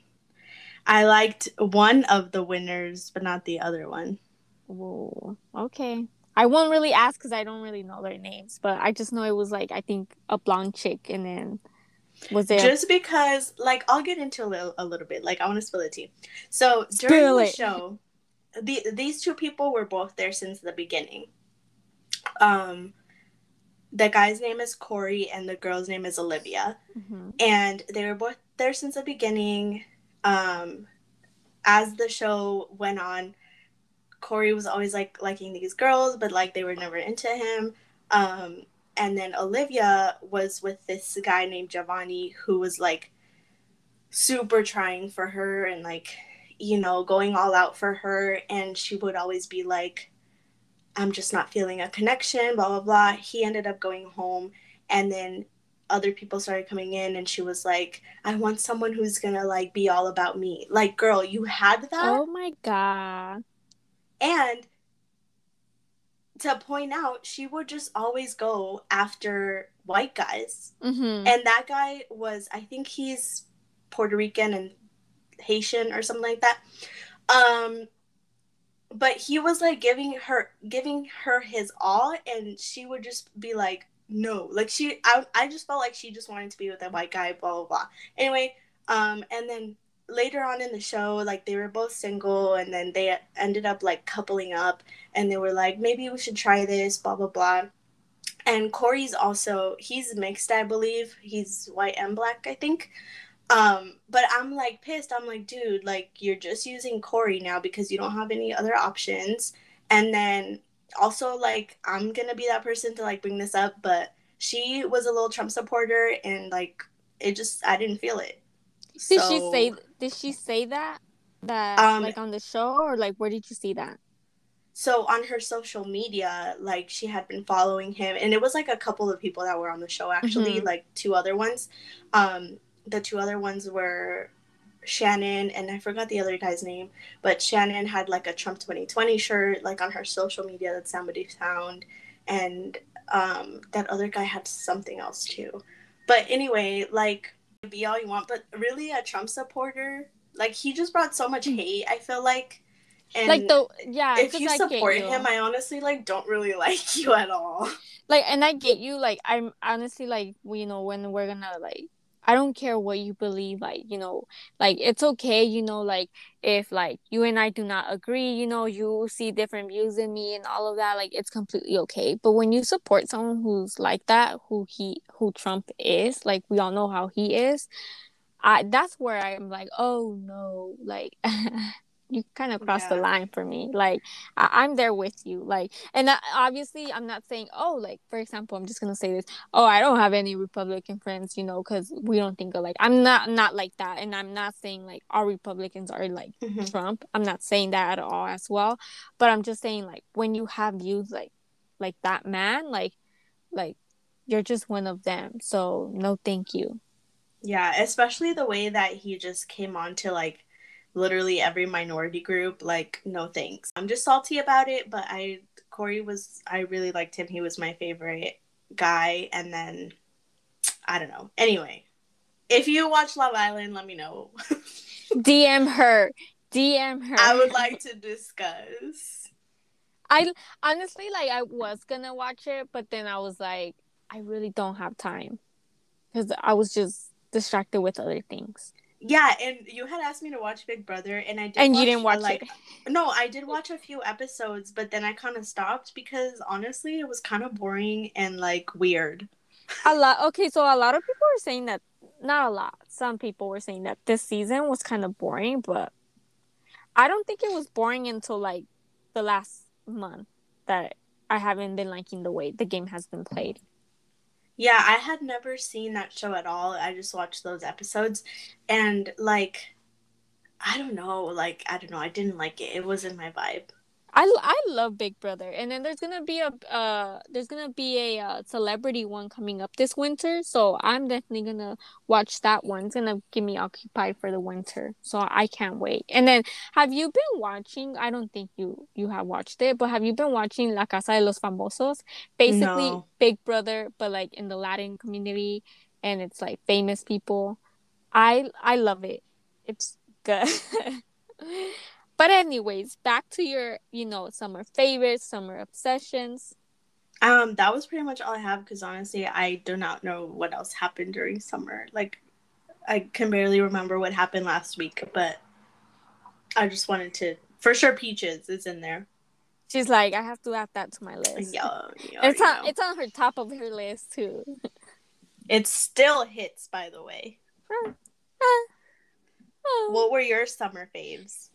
I liked one of the winners, but not the other one. Whoa. Okay. I won't really ask because I don't really know their names, but I just know it was like I think a blonde chick, and then was it just because like I'll get into a little a little bit. Like I want to spill it tea. So during spill the it. show, the these two people were both there since the beginning. Um, the guy's name is Corey and the girl's name is Olivia, mm-hmm. and they were both there since the beginning. Um, as the show went on, Corey was always like liking these girls, but like they were never into him. Um, and then Olivia was with this guy named Giovanni who was like super trying for her and like you know going all out for her and she would always be like I'm just not feeling a connection, blah, blah, blah. He ended up going home. And then other people started coming in, and she was like, I want someone who's going to like be all about me. Like, girl, you had that. Oh my God. And to point out, she would just always go after white guys. Mm-hmm. And that guy was, I think he's Puerto Rican and Haitian or something like that. Um, but he was like giving her giving her his all and she would just be like no. Like she I, I just felt like she just wanted to be with that white guy blah blah blah. Anyway um and then later on in the show like they were both single and then they ended up like coupling up and they were like maybe we should try this blah blah blah. And corey's also he's mixed i believe. He's white and black i think um, but I'm like pissed. I'm like, dude, like you're just using Corey now because you don't have any other options. And then also like I'm gonna be that person to like bring this up, but she was a little Trump supporter and like it just I didn't feel it. Did so, she say did she say that? That um, like on the show or like where did you see that? So on her social media, like she had been following him and it was like a couple of people that were on the show actually, mm-hmm. like two other ones. Um the two other ones were Shannon and I forgot the other guy's name, but Shannon had like a Trump 2020 shirt like on her social media that somebody found and um that other guy had something else too. But anyway, like be all you want, but really a Trump supporter, like he just brought so much hate, I feel like. And like the yeah, if you support you. him, I honestly like don't really like you at all. Like and I get you, like I'm honestly like you know, when we're gonna like I don't care what you believe, like, you know, like it's okay, you know, like if like you and I do not agree, you know, you see different views in me and all of that, like it's completely okay. But when you support someone who's like that, who he who Trump is, like we all know how he is, I that's where I'm like, oh no, like you kind of crossed yeah. the line for me. Like I- am there with you. Like, and obviously, I'm not saying, oh, like for example, I'm just gonna say this. Oh, I don't have any Republican friends, you know, because we don't think alike. I'm not not like that, and I'm not saying like all Republicans are like mm-hmm. Trump. I'm not saying that at all as well. But I'm just saying like when you have views like like that man, like like you're just one of them. So no, thank you. Yeah, especially the way that he just came on to like literally every minority group like no thanks. I'm just salty about it but i corey was i really liked him. He was my favorite guy. And then i don't know. Anyway if you watch love island let me know. Dm her. Dm her. I would like to discuss. I honestly like i was gonna watch it but then i was like i really don't have time. Because i was just distracted with other things Yeah, and you had asked me to watch Big Brother, and I did. And you didn't watch like, it. No, I did watch a few episodes, but then I kind of stopped because honestly, it was kind of boring and like weird. A lot. Okay, so a lot of people are saying that. Not a lot. Some people were saying that this season was kind of boring, but I don't think it was boring until like the last month that I haven't been liking the way the game has been played. Yeah, I had never seen that show at all. I just watched those episodes, and like, I don't know, like I don't know, I didn't like it. It wasn't my vibe. I, I love Big Brother, and then there's gonna be a uh there's gonna be a uh, celebrity one coming up this winter, so I'm definitely gonna watch that one. It's gonna keep me occupied for the winter, so I can't wait. And then, have you been watching? I don't think you you have watched it, but have you been watching La Casa de los Famosos? Basically, No. Big Brother, but like in the Latin community, and it's like famous people. I I love it. It's good. But anyways, back to your, you know, summer favorites, summer obsessions. Um, that was pretty much all I have because honestly, I do not know what else happened during summer. Like, I can barely remember what happened last week, but I just wanted to, for sure, Peaches is in there. She's like, I have to add that to my list. Yeah, It's on it's on her top of her list too. It still hits, by the way. Oh. What were your summer faves?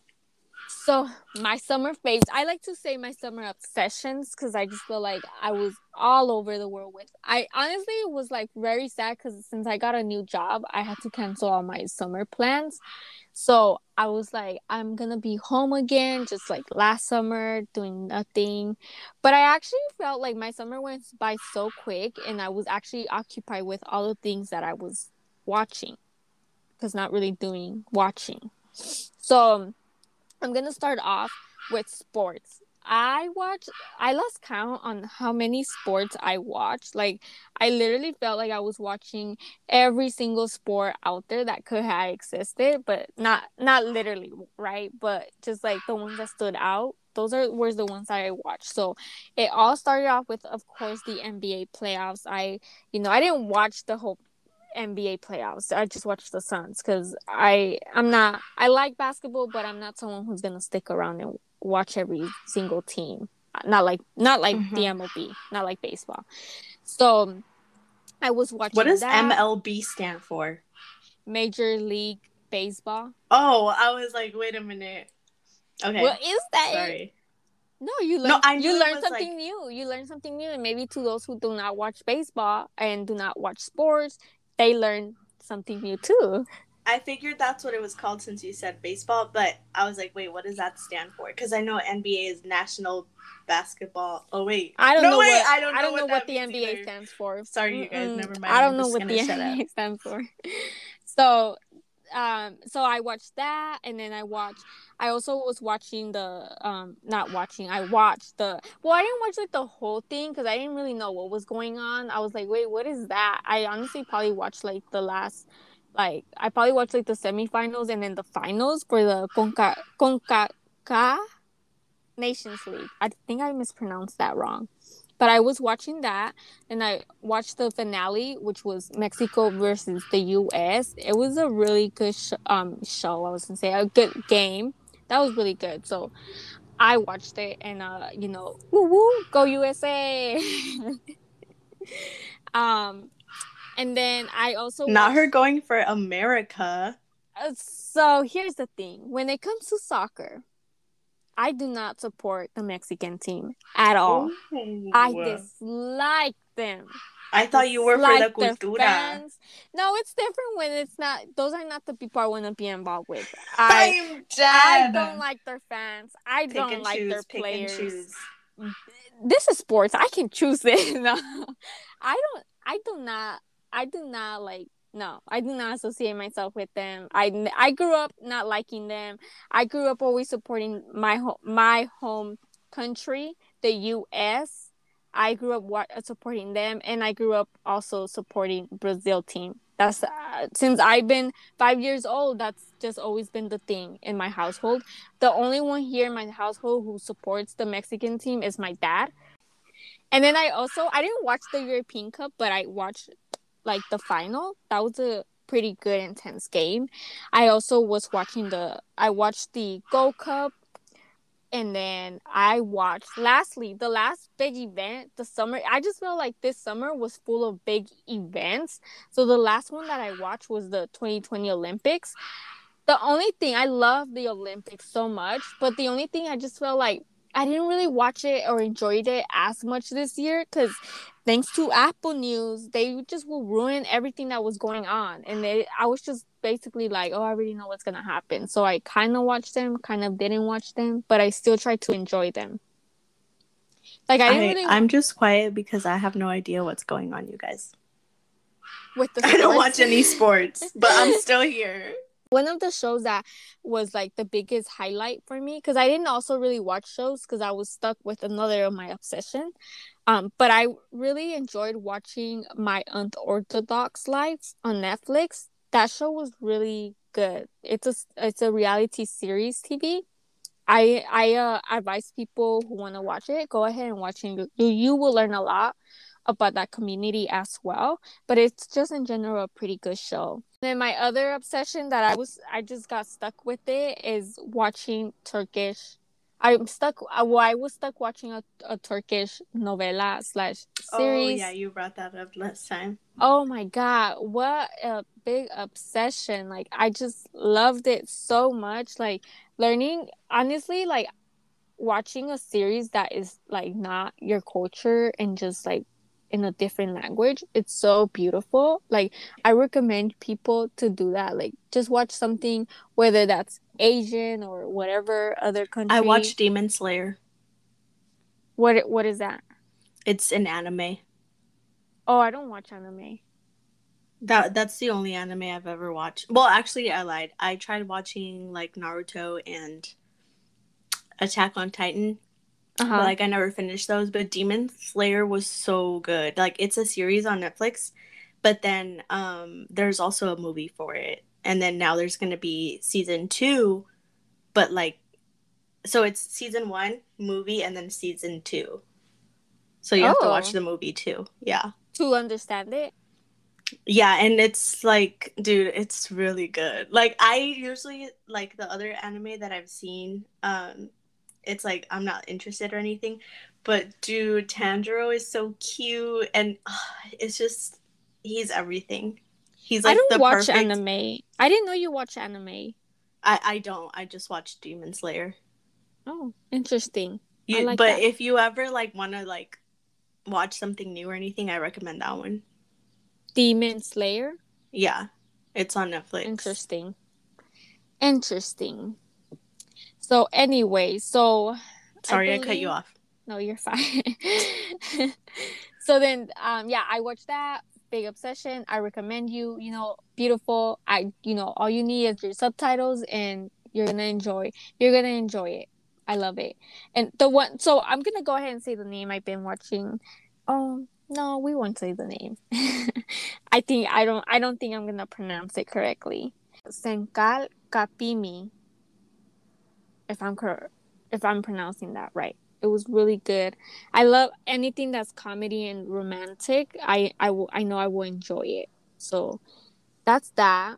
So my summer faves, I like to say my summer obsessions because I just feel like I was all over the world with. I honestly was like very sad because since I got a new job, I had to cancel all my summer plans. So I was like, I'm gonna be home again, just like last summer, doing nothing. But I actually felt like my summer went by so quick, and I was actually occupied with all the things that I was watching, because not really doing watching. So I'm gonna start off with sports. I watch. I lost count on how many sports I watched. Like I literally felt like I was watching every single sport out there that could have existed, but not not literally, right? But just like the ones that stood out. Those are were the ones that I watched. So it all started off with, of course, the NBA playoffs. I, you know, I didn't watch the whole NBA playoffs. I just watch the Suns because I I'm not I like basketball, but I'm not someone who's gonna stick around and watch every single team. Not like not like mm-hmm. the MLB, not like baseball. So I was watching. What does that, MLB stand for? Major League Baseball. Oh, I was like, wait a minute. Okay, What is that? sorry. No, you learn. No, you learn something like- new. You learn something new, and maybe to those who do not watch baseball and do not watch sports, they learn something new too. I figured that's what it was called since you said baseball, but I was like, wait, what does that stand for? Because I know NBA is National Basketball. Oh wait, I don't No, know wait, what I don't know what what, the NBA either. stands for. Sorry, you guys. Mm-mm. Never mind. I don't I'm know what the. NBA stands for. So, um, so I watched that, and then I watched. I also was watching the um, not watching. I watched the. Well, I didn't watch like the whole thing because I didn't really know what was going on. I was like, wait, what is that? I honestly probably watched like the last. Like I probably watched like the semifinals and then the finals for the Conca Conca Nations League. I think I mispronounced that wrong. But I was watching that and I watched the finale, which was Mexico versus the US. It was a really good sh- um, show, I was gonna say, a good game. That was really good. So I watched it and, uh, you know, woo woo, go USA. um, and then I also Not watched- her going for America. uh, so here's the thing when it comes to soccer, I do not support the Mexican team at all. Ooh. I dislike them. I thought you were for the cultura. fans. No, it's different when it's not. Those are not the people I want to be involved with. I I don't like their fans. I pick don't like choose, their players. This is sports. I can choose it. no, I don't. I do not. I do not like. No, I do not associate myself with them. I I grew up not liking them. I grew up always supporting my home my home country, the U.S. I grew up wa- supporting them, and I grew up also supporting Brazil team. That's uh, since I've been five years old. That's just always been the thing in my household. The only one here in my household who supports the Mexican team is my dad. And then I also I didn't watch the European Cup, but I watched like the final. That was a pretty good intense game. I also was watching the I watched the Gold Cup and then I watched lastly the last big event the summer I just felt like this summer was full of big events. So the last one that I watched was the 2020 Olympics. The only thing I love the Olympics so much, but the only thing I just felt like I didn't really watch it or enjoyed it as much this year because thanks to Apple News, they just will ruin everything that was going on. And they, I was just basically like, oh, I already know what's gonna happen. So I kind of watched them, kind of didn't watch them, but I still tried to enjoy them. Like I, I really... I'm just quiet because I have no idea what's going on, you guys. With the I don't watch any sports, but I'm still here one of the shows that was like the biggest highlight for me because i didn't also really watch shows because i was stuck with another of my obsession um but i really enjoyed watching my unorthodox life on netflix that show was really good it's a it's a reality series tv i i uh, advise people who want to watch it go ahead and watch it you, you will learn a lot about that community as well. But it's just in general a pretty good show. Then my other obsession that I was I just got stuck with it is watching Turkish. I'm stuck. Uh, well, I was stuck watching a, a Turkish novela slash series. Oh yeah, you brought that up last time. Oh my god, what a big obsession! Like I just loved it so much. Like learning, honestly, like watching a series that is like not your culture and just like in a different language. It's so beautiful. Like i recommend people to do that. Like just watch something whether that's asian or whatever other country. i watched demon slayer. What what is that? It's an anime. Oh i don't watch anime. That that's the only anime i've ever watched. Well actually i lied. I tried watching like naruto and attack on titan uh-huh. But, like I never finished those. But Demon Slayer was so good. Like it's a series on Netflix, but then um there's also a movie for it, and then now there's gonna be season two, but like, so it's season one movie and then season two. So you oh. have to watch oh. the movie too. Yeah. To understand it. Yeah, and it's like, dude, it's really good. Like I usually like the other anime that I've seen. Um, it's like I'm not interested or anything. But dude, Tanjiro is so cute and uh, it's just he's everything. He's like I don't watch perfect... anime. I didn't know you watch anime. I I don't. I just watch Demon Slayer. Oh, interesting. You, like but that. if you ever like want to like watch something new or anything, I recommend that one. Demon Slayer? Yeah. It's on Netflix. Interesting. Interesting. So anyway, so sorry I, believe... I cut you off. No, you're fine. so then um yeah, I watched that big obsession. I recommend you, you know, beautiful. I you know, all you need is your subtitles and you're gonna enjoy you're gonna enjoy it. I love it. And the one so I'm gonna go ahead and say the name I've been watching. Oh no, we won't say the name. I think I don't I don't think I'm gonna pronounce it correctly. Senkal Kapimi if I'm if I'm pronouncing that right. It was really good. I love anything that's comedy and romantic. I I I know I will enjoy it. So that's that.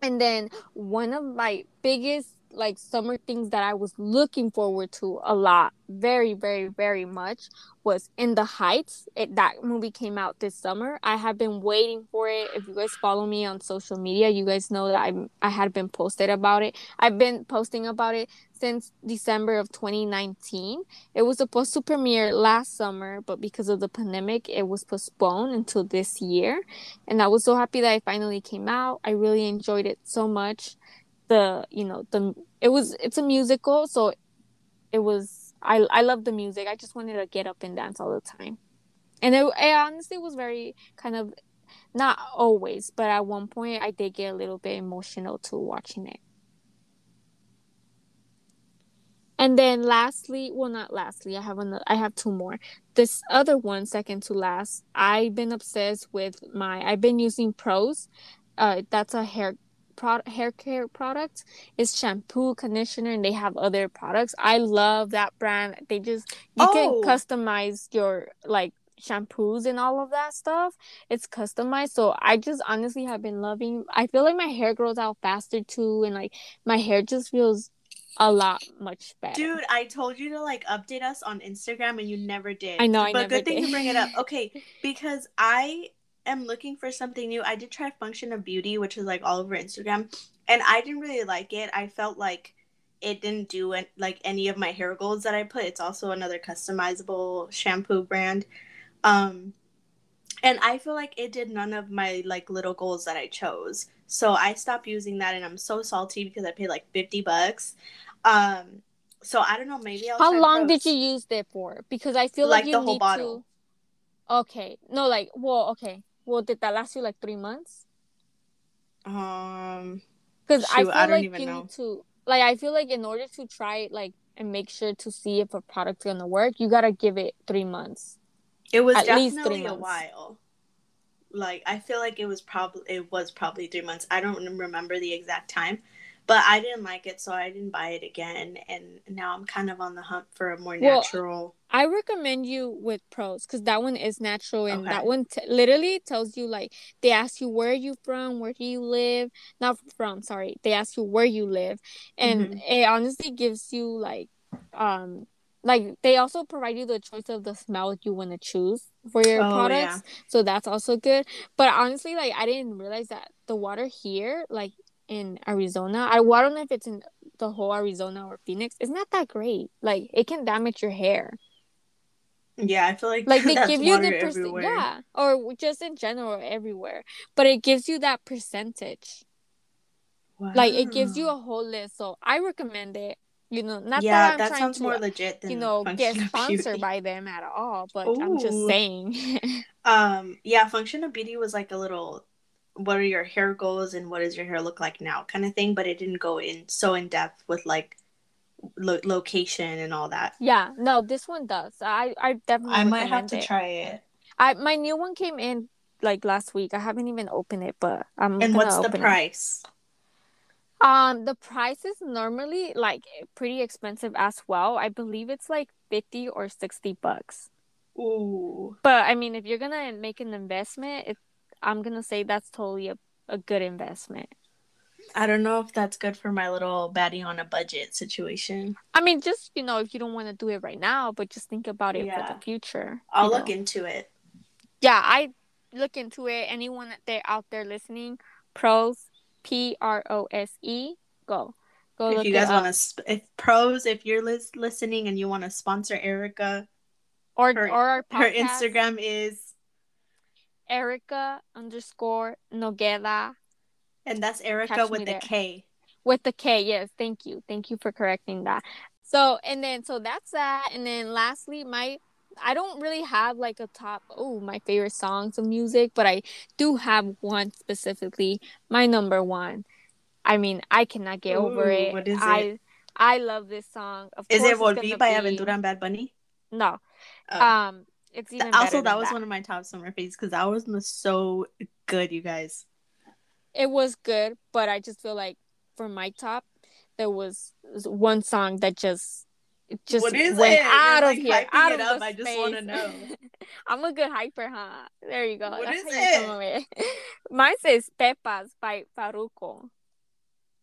And then one of my biggest like summer things that I was looking forward to a lot, very, very, very much, was In the Heights. It, that movie came out this summer. I have been waiting for it. If you guys follow me on social media, you guys know that I I had been posted about it. I've been posting about it since December of 2019. It was supposed to premiere last summer, but because of the pandemic, it was postponed until this year. And I was so happy that it finally came out. I really enjoyed it so much the you know the it was it's a musical so it was i i love the music. I just wanted to get up and dance all the time. And it, it honestly was very kind of not always but at one point i did get a little bit emotional to watching it. And then lastly well not lastly i have another i have two more. This other one second to last i've been obsessed with my i've been using Prose uh that's a hair product hair care products is shampoo conditioner and they have other products i love that brand they just you oh. can customize your like shampoos and all of that stuff. It's customized. So I just honestly have been loving I feel like my hair grows out faster too and like my hair just feels a lot much better. Dude, I told you to like update us on Instagram and you never did. I know, I but good thing did. you bring it up. Okay, because I am looking for something new. I did try Function of Beauty, which is like all over Instagram, and I didn't really like it. I felt like it didn't do it, like any of my hair goals that I put. It's also another customizable shampoo brand. Um and I feel like it did none of my like little goals that I chose. So I stopped using that and I'm so salty because I paid like 50 bucks. Um so I don't know, maybe I'll How long did you use it for? Because I feel like, Like you the whole need bottle. to Okay. No, like well, okay. Well, did that last you like three months? Um Because I feel I don't like even you know. need to like I feel like in order to try it like and make sure to see if a product's gonna work, you gotta give it three months. it was At definitely three a while. Like I feel like it was probably it was probably 3 months. I don't remember the exact time. But I didn't like it, so I didn't buy it again, and now I'm kind of on the hunt for a more Well, natural. I recommend you with Prose because that one is natural and that one t- literally tells you like they ask you where are you from, where do you live, not from, sorry, they ask you where you live, and Mhm. it honestly gives you like, um, like they also provide you the choice of the smell you want to choose for your Oh, products, so that's also good. But honestly, like I didn't realize that the water here, like in Arizona, I, well, I don't know if it's in the whole Arizona or Phoenix, it's not that great. Like it can damage your hair. Yeah, I feel like like they that's give you the percent everywhere. yeah or just in general everywhere. But it gives you that percentage. Like it gives you a whole list. So i recommend it. You know not yeah, that i'm that trying sounds to more legit than you know get sponsored Beauty. by them at all but i'm just saying. Um, yeah, Function of Beauty was like a little what are your hair goals and what does your hair look like now kind of thing, but it didn't go in so in depth with like lo- location and all that. yeah no this one does i i definitely I might have to it. try it. i my new one came in like last week i haven't even opened it but i'm And gonna what's the open it. price? Um, the price is normally like pretty expensive as well. I believe it's like 50 or 60 bucks. Ooh. But I mean, if you're gonna make an investment, it, I'm gonna say that's totally a, a good investment. I don't know if that's good for my little baddie on a budget situation. I mean, just you know, if you don't want to do it right now, but just think about it for the future. I'll look know. into it. Yeah, I look into it. Anyone that they're out there listening, Prose, P R O S E, go, go if you guys want to, sp- if Prose, if you're lis- listening and you want to sponsor Erika, or her- or our her Instagram is, Erika underscore Nogueda and that's Erika Catch with the. K. with the K. Yes, thank you, thank you for correcting that. So and then so that's that, and then lastly, my I don't really have like a top. Oh, my favorite songs of music, but I do have one specifically. My number one. I mean, I cannot get over it. what is I it? I love this song. Of Is course, it it's Volví by be- Aventura and Bad Bunny? No. Oh. Um, it's even also, that was that. one of my top summer faves because that was was so good, you guys. it was good, but I just feel like for my top, there was one song that just just went it? You're, out of like, here, out it of up. the I just wanna know. I'm a good hyper, huh? There you go. What That's is it? Mine says Pepas by Farruko.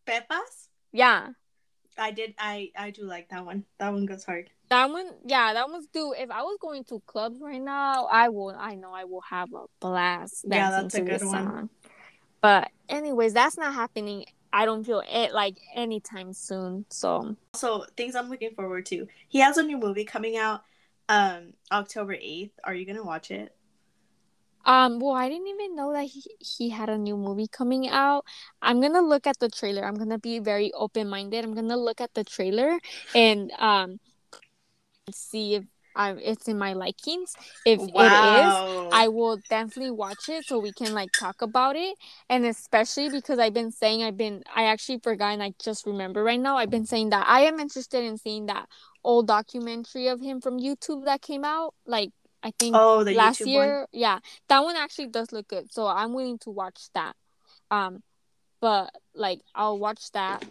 Pepas? Yeah. I did. I I do like that one. That one goes hard. That one, yeah, that one's due. If I was going to clubs right now, I will. I know I will have a blast Yeah, that's a good one. song. But anyways, that's not happening. I don't feel it like anytime soon. So Also, things I'm looking forward to. He has a new movie coming out um October 8th. Are you going to watch it? Um, well, I didn't even know that he, he had a new movie coming out. I'm gonna look at the trailer. I'm gonna be very open minded. I'm gonna look at the trailer and um see if I it's in my likings. If it is. I will definitely watch it so we can like talk about it. And especially because I've been saying I've been I actually forgot and I just remember right now. I've been saying that I am interested in seeing that old documentary of him from YouTube that came out. Like I think Oh, the last YouTube year one. yeah that one actually does look good so i'm willing to watch that um but like i'll watch that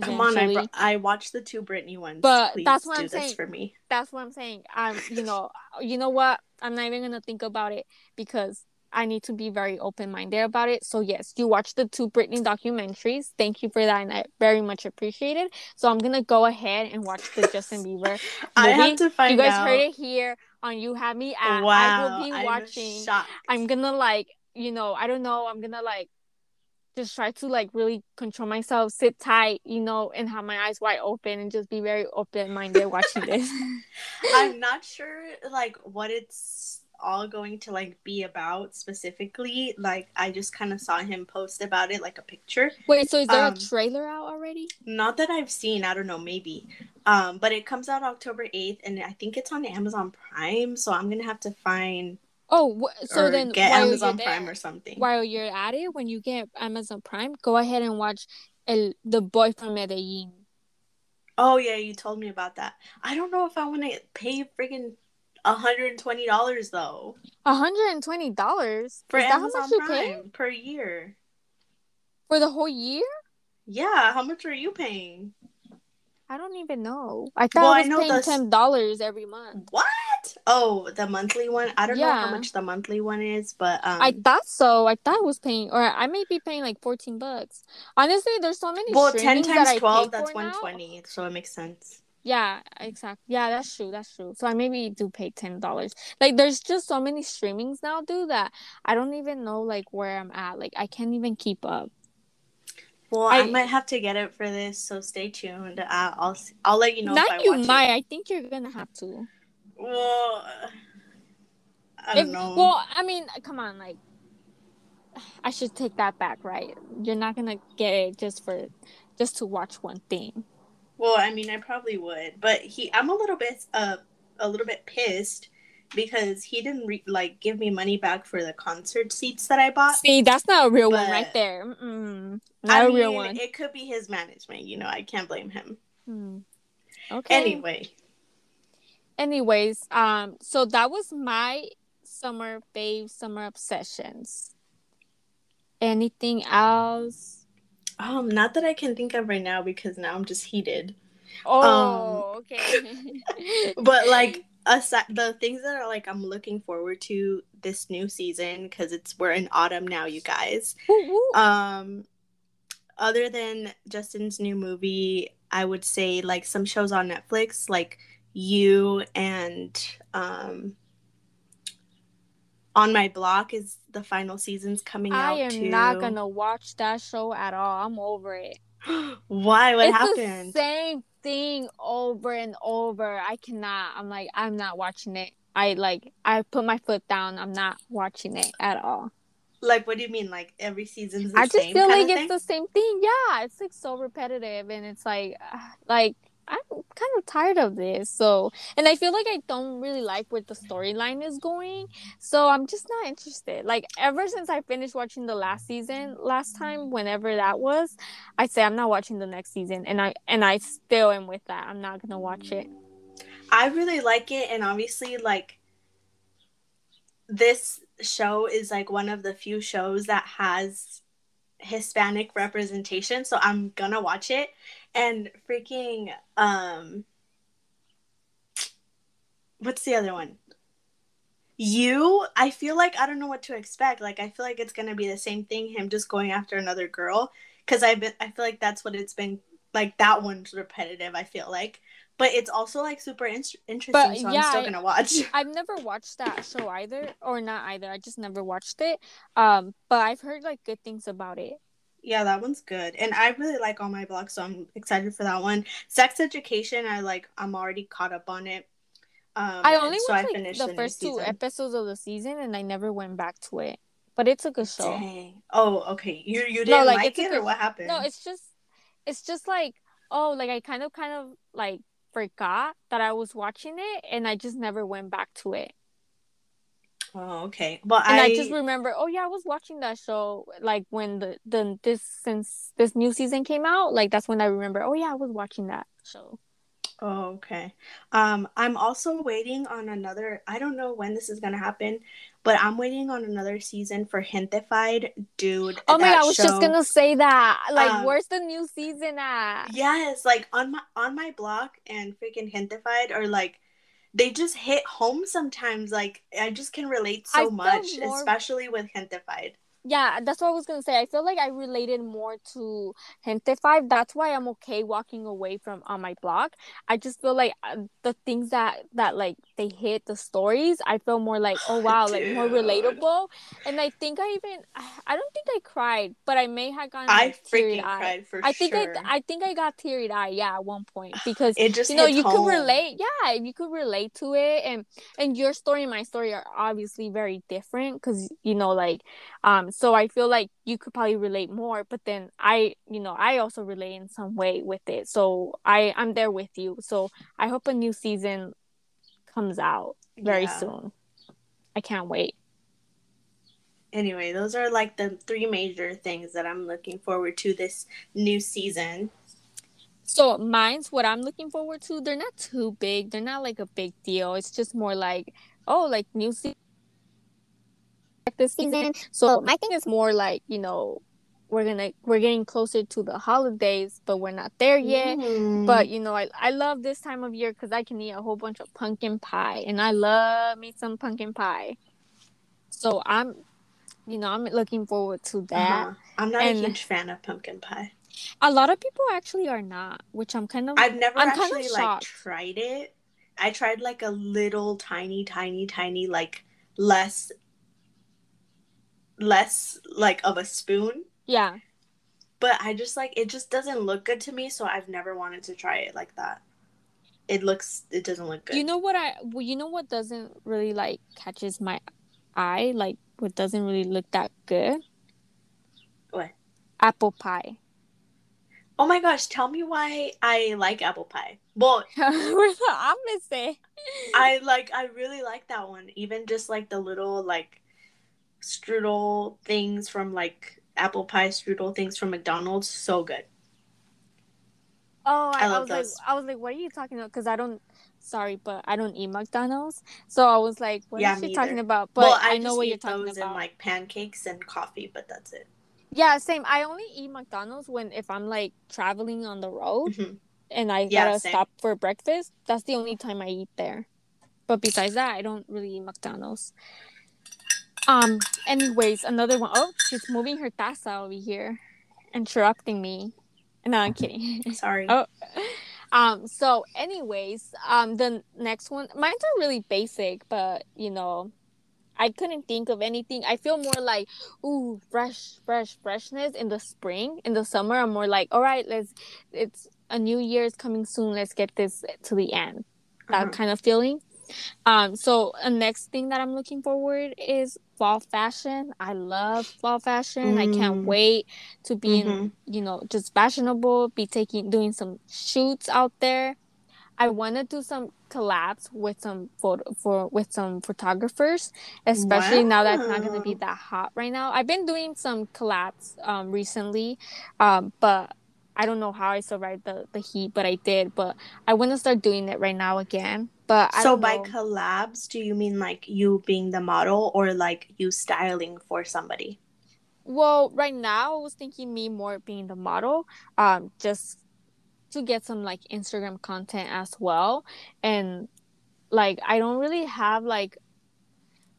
Come on, I, bro- I watched the two Britney ones. But Please that's what do I'm saying. for me. That's what I'm saying. I'm, you know, you know what? I'm not even gonna think about it because I need to be very open minded about it. So yes, you watch the two Britney documentaries. Thank you for that, and I very much appreciate it. So I'm gonna go ahead and watch the Justin Bieber. Movie. I have to find You guys out. heard it here on You Had Me At. wow, I will be I'm watching. I'm gonna like, you know, I don't know. I'm gonna like just try to like really control myself, sit tight, you know, and have my eyes wide open and just be very open minded watching this. I'm not sure like what it's all going to like be about specifically. Like I just kind of saw him post about it, like a picture. Wait, so is there Um, a trailer out already? Not that I've seen. I don't know, maybe. Um, but it comes out October eighth, and I think it's on Amazon Prime. So I'm gonna have to find Oh, wh- so then get while Amazon you're Prime there, or something. while you're at it, when you get Amazon Prime, go ahead and watch El the Boy from Medellin. Oh yeah, you told me about that. I don't know if I want to pay friggin' hundred and twenty dollars though hundred and twenty dollars for is that how Amazon much you pay Prime per year. for the whole year? Yeah, how much are you paying? I don't even know. I thought Well, I I was know paying the- ten dollars every month. What? Oh, the monthly one. I don't know how much the monthly one is, but um, I thought so. I thought I was paying, or I may be paying like fourteen bucks. Honestly, there's so many. well, ten streamings that times twelve, that's one So it makes sense. Yeah, exactly. Yeah, that's true. That's true. So I maybe do pay ten dollars. Like, there's just so many streamings now, dude, that I don't even know like where I'm at. Like, I can't even keep up. Well, I, I- might have to get it for this, so stay tuned. Uh, I'll I'll let you know. if Not I you watch might. It. I think you're gonna have to. Well, I don't If- know. Well, I mean, come on, like, I should take that back, right? You're not gonna get it just for just to watch one thing. Well, I mean, I probably would, but he, I'm a little bit, uh, a little bit pissed because he didn't re- like give me money back for the concert seats that I bought. See, that's not a real one right there. Mm-mm. Not I a mean, real one. it could be his management. You know, I can't blame him. Hmm. Okay. Anyway, Anyways, um, so that was my summer fave, summer obsessions. Anything else? um, not that I can think of right now because now I'm just heated. Oh, okay. But like, aside the things that are like I'm looking forward to this new season because it's we're in autumn now, you guys. Woo, woo. Um, other than Justin's new movie, I would say like some shows on Netflix, like You and um, On My Block is the final season's coming I out am too. not gonna watch that show at all. I'm over it. Why? What it's happened? the same thing over and over. I cannot. I'm like, I'm not watching it. I like, I put my foot down. I'm not watching it at all. Like, what do you mean? Like every season's the I just feel like it's thing? the same thing. Yeah, it's like so repetitive, and it's like, like I'm kind of tired of this. So, and I feel like I don't really like where the storyline is going. So I'm just not interested. Like ever since I finished watching the last season last time, whenever that was, I say I'm not watching the next season, and I and I still am with that. I'm not gonna watch it. I really like it, and obviously, like this show is like one of the few shows that has Hispanic representation, so I'm gonna watch it. And freaking um, what's the other one? You, I feel like I don't know what to expect. Like I feel like it's gonna be the same thing, him just going after another girl. Cause I've been, I feel like that's what it's been. Like that one's repetitive. I feel like, but it's also like super in- interesting. But, so yeah, I'm still I- gonna watch. I've never watched that show either, or not either. I just never watched it. Um, but I've heard like good things about it. Yeah, that one's good. And I really like On My Block, so I'm excited for that one. Sex Education, I like I'm already caught up on it. Um I only so watched I like finished the new first two season. episodes of the season, and I never went back to it. But it's a good show. Dang. Oh, okay. You you didn't like, like, a it good- or what happened? No, it's just, it's just like, oh, like I kind of, kind of like forgot that I was watching it, and I just never went back to it. Oh, okay. Well, And I, I, just remember, oh yeah, I was watching that show like when the the this since this new season came out. Like that's when I remember, oh yeah, I was watching that show. Oh, okay. Um, I'm also waiting on another. I don't know when this is gonna happen, but I'm waiting on another season for Gentefied, dude. Oh my god, I was just gonna say that. Like, Um, where's the new season at? Yes, like on my on my block and freaking Gentefied are like they just hit home sometimes. Like I just can relate so much, more- especially with Gentefied. Yeah, that's what I was gonna say. I feel like I related more to Gentefied. That's why I'm okay walking away from on my block. I just feel like uh, the things that that like they hit the stories. I feel more like oh wow, like more relatable. And I think I even I don't think I cried, but I may have gotten I like, freaking eye. cried for I think sure. I I think I got teary eyed. Yeah, at one point because it just you know you home. could relate yeah you could relate to it and and your story and my story are obviously very different because you know like um so i feel like you could probably relate more but then i you know i also relate in some way with it so i i'm there with you so i hope a new season comes out very Yeah. soon i can't wait Anyway, those are like the three major things that I'm looking forward to this new season. So mine's what I'm looking forward to. They're not too big. They're not like a big deal. It's just more like, oh, like new season this season. So my thing is more like, you know, we're gonna we're getting closer to the holidays, but we're not there yet. Mm. But you know, I I love this time of year because I can eat a whole bunch of pumpkin pie, and I love me some pumpkin pie. So I'm, you know, I'm looking forward to that. Uh-huh. I'm not And- a huge fan of pumpkin pie. A lot of people actually are not, which I'm kind of I've never I'm kind of like shocked. tried it. I tried like a little tiny, tiny, tiny, like less, less like of a spoon. yeah. But I just like it just doesn't look good to me, so I've never wanted to try it like that. It looks, it doesn't look good. You know what I well, you know what doesn't really like catches my eye, like what doesn't really look that good? What? Apple pie. oh my gosh, tell me why I like apple pie. Well, We're the opposite. I like I really like that one. Even just like the little like strudel things from like apple pie strudel things from McDonald's, so good. Oh, I, I I was those. like, I was like, what are you talking about? Because I don't, sorry, but I don't eat McDonald's, so I was like, what Yeah, is she talking either. about? But well, I, I, know what you're talking about. like pancakes and coffee, but that's it. Yeah, same. I only eat McDonald's when if I'm like traveling on the road Mhm. and I Yeah, gotta same. stop for breakfast. That's the only time I eat there. But besides that, I don't really eat McDonald's. Um. Anyways, another one. Oh, she's moving her taza over here, interrupting me. No, I'm kidding. Sorry. Oh. Um, so anyways, um the next one mine's are really basic, but you know, I couldn't think of anything. I feel more like ooh, fresh, fresh, freshness in the spring. In the summer, I'm more like, all right, let's it's a new year is coming soon, let's get this to the end. That Uh-huh. kind of feeling. Um, so a next thing that I'm looking forward is fall fashion. I love fall fashion. I can't Mm. wait to be in Mhm. you know, just fashionable, be taking doing some shoots out there. I want to do some collabs with some photo for with some photographers, especially now that it's not going to be that hot right now. I've been doing some collabs um recently, um but I don't know how I survived the the heat, but I did. But I want to start doing it right now again. But I So by know. collabs, do you mean like you being the model or like you styling for somebody? Well, right now I was thinking me more being the model, um, just to get some like Instagram content as well. And like I don't really have like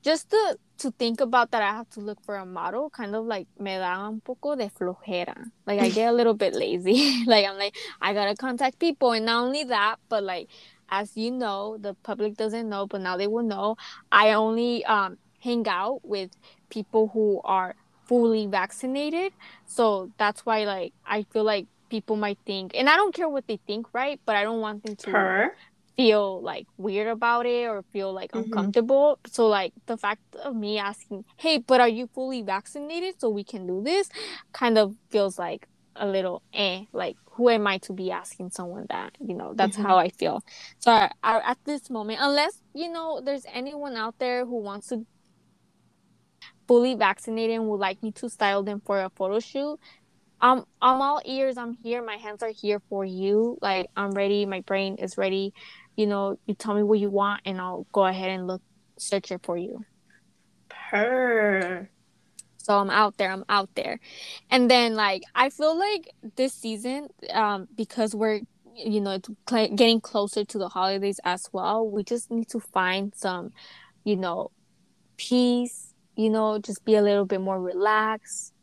just to to think about that I have to look for a model kind of like me da un poco de flojera. Like I get a little bit lazy. like I'm like I gotta contact people and not only that, but like as you know, the public doesn't know, but now they will know. I only um hang out with people who are fully vaccinated. So that's why like I feel like people might think and I don't care what they think, right? But I don't want them to Her? Feel like weird about it or feel like Mhm. uncomfortable. So like the fact of me asking, "Hey, but are you fully vaccinated so we can do this?" kind of feels like a little eh, like who am I to be asking someone that, you know? That's Mhm. how I feel. So I, I, at this moment, unless, you know, there's anyone out there who wants to fully vaccinated and would like me to style them for a photo shoot, I'm I'm all ears. I'm here. My hands are here for you. Like I'm ready. My brain is ready. You know, you tell me what you want, and I'll go ahead and look search it for you. Per. So I'm out there. I'm out there, and then like I feel like this season, um, because we're you know it's cl- getting closer to the holidays as well. We just need to find some, you know, peace. You know, just be a little bit more relaxed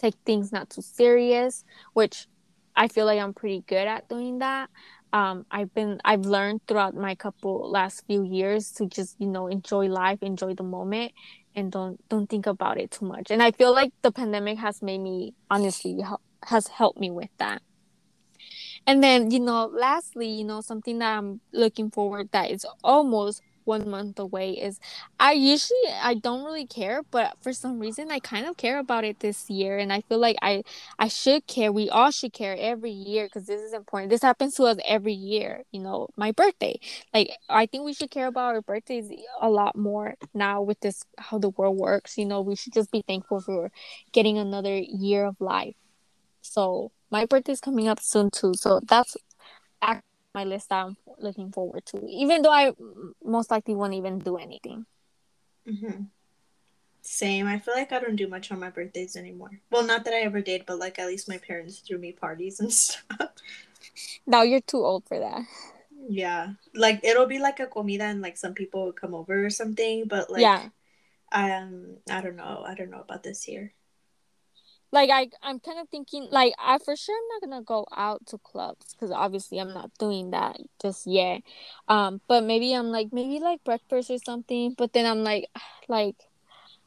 take things not too serious, which I feel like I'm pretty good at doing that. Um, I've been I've learned throughout my couple last few years to just you know enjoy life, enjoy the moment, and don't don't think about it too much. And I feel like the pandemic has made me honestly has helped me with that. And then you know, lastly, you know, something that I'm looking forward that is almost one month away is I usually I don't really care, but for some reason I kind of care about it this year and I feel like I I should care. We all should care every year because this is important. This happens to us every year, you know, my birthday. Like I think we should care about our birthdays a lot more now with this how the world works. You know, we should just be thankful for getting another year of life. So my birthday's coming up soon too. So that's my list that I'm looking forward to, even though I most likely won't even do anything. Mm-hmm. Same. I feel like I don't do much on my birthdays anymore. Well, not that I ever did, but like at least my parents threw me parties and stuff. Now you're too old for that. Yeah, like it'll be like a comida and like some people would come over or something, but like yeah, um, I don't know. I don't know about this year like I I'm kind of thinking like I for sure I'm not gonna go out to clubs because obviously I'm not doing that just yet. Um, but maybe I'm like maybe like breakfast or something. But then I'm like like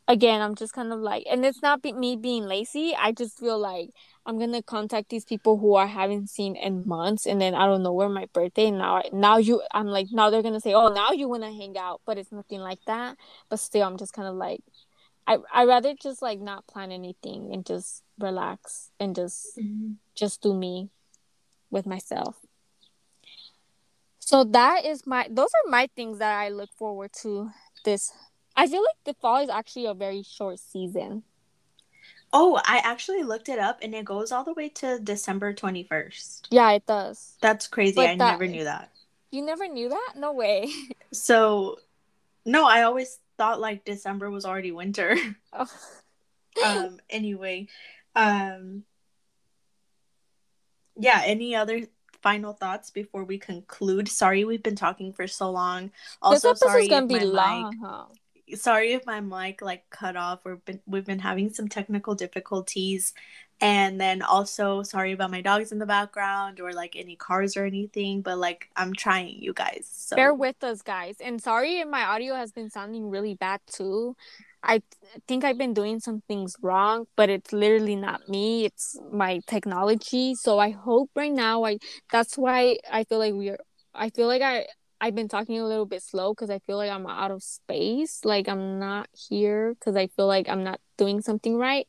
again I'm just kind of like and it's not be- me being lazy. I just feel like I'm gonna contact these people who I haven't seen in months, and then I don't know where my birthday. Now now you I'm like now they're gonna say oh now you wanna hang out, but it's nothing like that. But still I'm just kind of like I I rather just like not plan anything and just relax and just mm-hmm. just do me with myself. So that is my those are my things that I look forward to this. I feel like the fall is actually a very short season. Oh, I actually looked it up and it goes all the way to December 21st. Yeah, it does. That's crazy. But I that, never knew that. You never knew that? No way. So, no, I always thought like December was already winter. Oh. um anyway, um yeah, any other final thoughts before we conclude? Sorry we've been talking for so long. Also sorry if my long, mic, huh? sorry if my mic like cut off. We've been we've been having some technical difficulties. And then also sorry about my dogs in the background or like any cars or anything, but like I'm trying you guys. So bear with us guys. And sorry if my audio has been sounding really bad too. I think I've been doing some things wrong, but it's literally not me. It's my technology. So I hope right now I that's why I feel like we're I feel like I I've been talking a little bit slow because I feel like I'm out of space. Like I'm not here because I feel like I'm not doing something right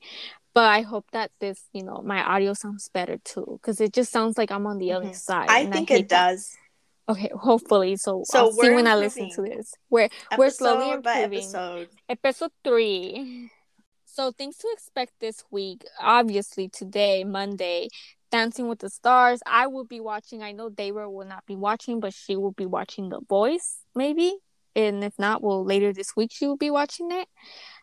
but I hope that this, you know, my audio sounds better too, because it just sounds like I'm on the mm-hmm. other side. I think I it does. Okay, hopefully. So, so I'll see when improving. I listen to this. We're episode we're slowly improving. Episode. episode three. So things to expect this week. Obviously, today, Monday, Dancing with the Stars. I will be watching. I know Deyra will not be watching, but she will be watching The Voice, maybe. And if not, well, later this week she will be watching it.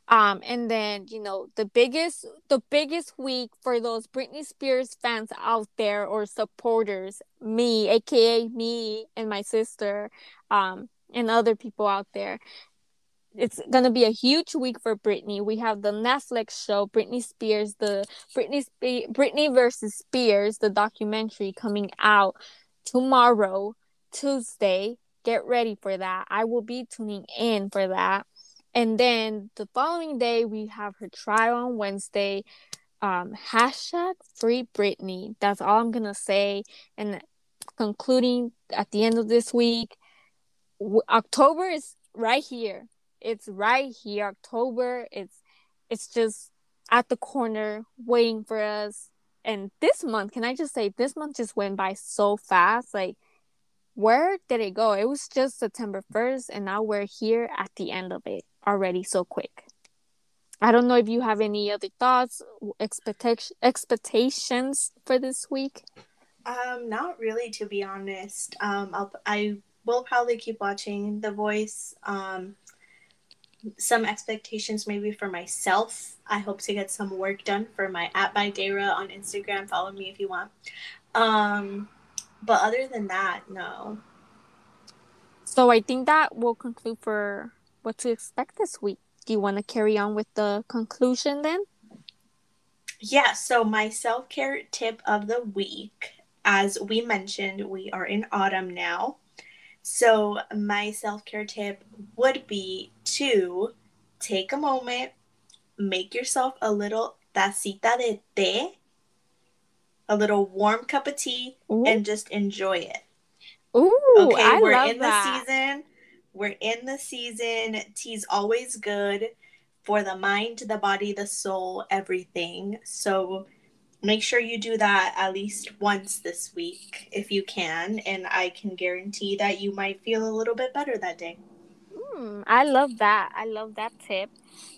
Um, and then you know the biggest the biggest week for those Britney Spears fans out there or supporters, me, aka me and my sister, um, and other people out there. It's gonna be a huge week for Britney. We have the Netflix show Britney Spears, the Britney Spe- Britney versus Spears, the documentary coming out tomorrow, Tuesday. Get ready for that. I will be tuning in for that. And then the following day, we have her trial on Wednesday. Um, hashtag free Britney. That's all I'm gonna say. And concluding at the end of this week, w- October is right here. It's right here. October. It's it's just at the corner waiting for us. And this month, can I just say, this month just went by so fast. Like, where did it go? It was just September 1st, and now we're here at the end of it already so quick. I don't know if you have any other thoughts, expectation expectations for this week. Um, not really, to be honest. Um, I'll I will probably keep watching The Voice. Um, some expectations maybe for myself. I hope to get some work done for my at by Deyra on Instagram. Follow me if you want. Um, but other than that, no. So I think that will conclude for what to expect this week. Do you want to carry on with the conclusion then? Yeah, so my self care tip of the week, as we mentioned, we are in autumn now. So, my self care tip would be to take a moment, make yourself a little tacita de té, a little warm cup of tea, Ooh. and just enjoy it. Ooh, okay, I we're in that. the season. We're in the season. Tea's always good for the mind, the body, the soul, everything. So, make sure you do that at least once this week if you can and i can guarantee that you might feel a little bit better that day mm, i love that i love that tip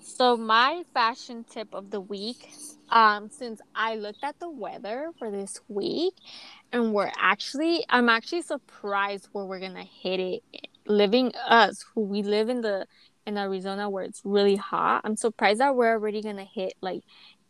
so my fashion tip of the week um since i looked at the weather for this week and we're actually i'm actually surprised where we're gonna hit it living us who we live in the in arizona where it's really hot i'm surprised that we're already gonna hit like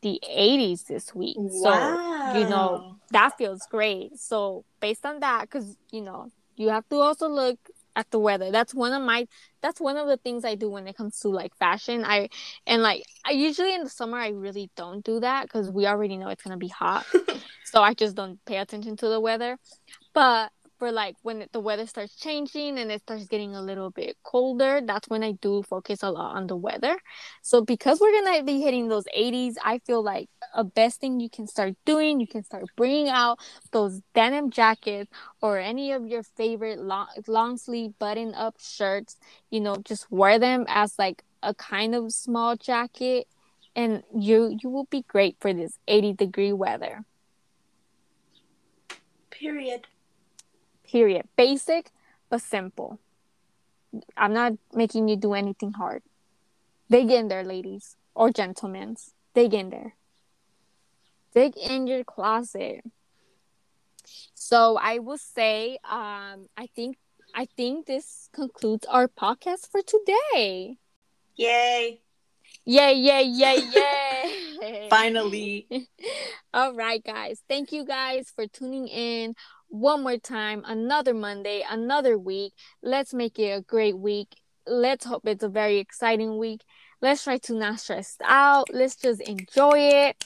the 80s this week. Wow. So, you know, that feels great. So, based on that, because, you know, you have to also look at the weather. That's one of my that's one of the things I do when it comes to like fashion. I and like I usually in the summer I really don't do that cuz we already know it's to be hot. so I just don't pay attention to the weather. But for like when the weather starts changing and it starts getting a little bit colder, that's when I do focus a lot on the weather. So because we're gonna be hitting those 80s, I feel like a best thing you can start doing, you can start bringing out those denim jackets or any of your favorite long long sleeve button up shirts. You know, just wear them as like a kind of small jacket, and you you will be great for this 80 degree weather. Period. Period. Basic but simple. I'm not making you do anything hard. Dig in there, ladies or gentlemen. Dig in there. Dig in your closet. So I will say, um, I think I think this concludes our podcast for today. Yay! Yay, yay, yay, yay. Finally. All right, guys. Thank you guys for tuning in one more time, another Monday, another week. Let's make it a great week. Let's hope it's a very exciting week. Let's try to not stress out. Let's just enjoy it.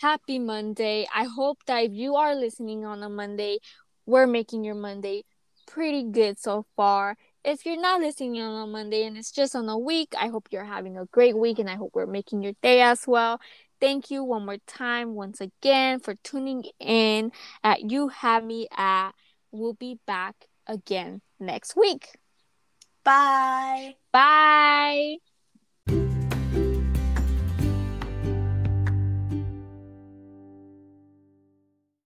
Happy Monday. I hope that if you are listening on a Monday, we're making your Monday pretty good so far. If you're not listening on a Monday and it's just on a week, I hope you're having a great week and I hope we're making your day as well. Thank you one more time, once again, for tuning in at You Had Me At. We'll be back again next week. Bye. Bye.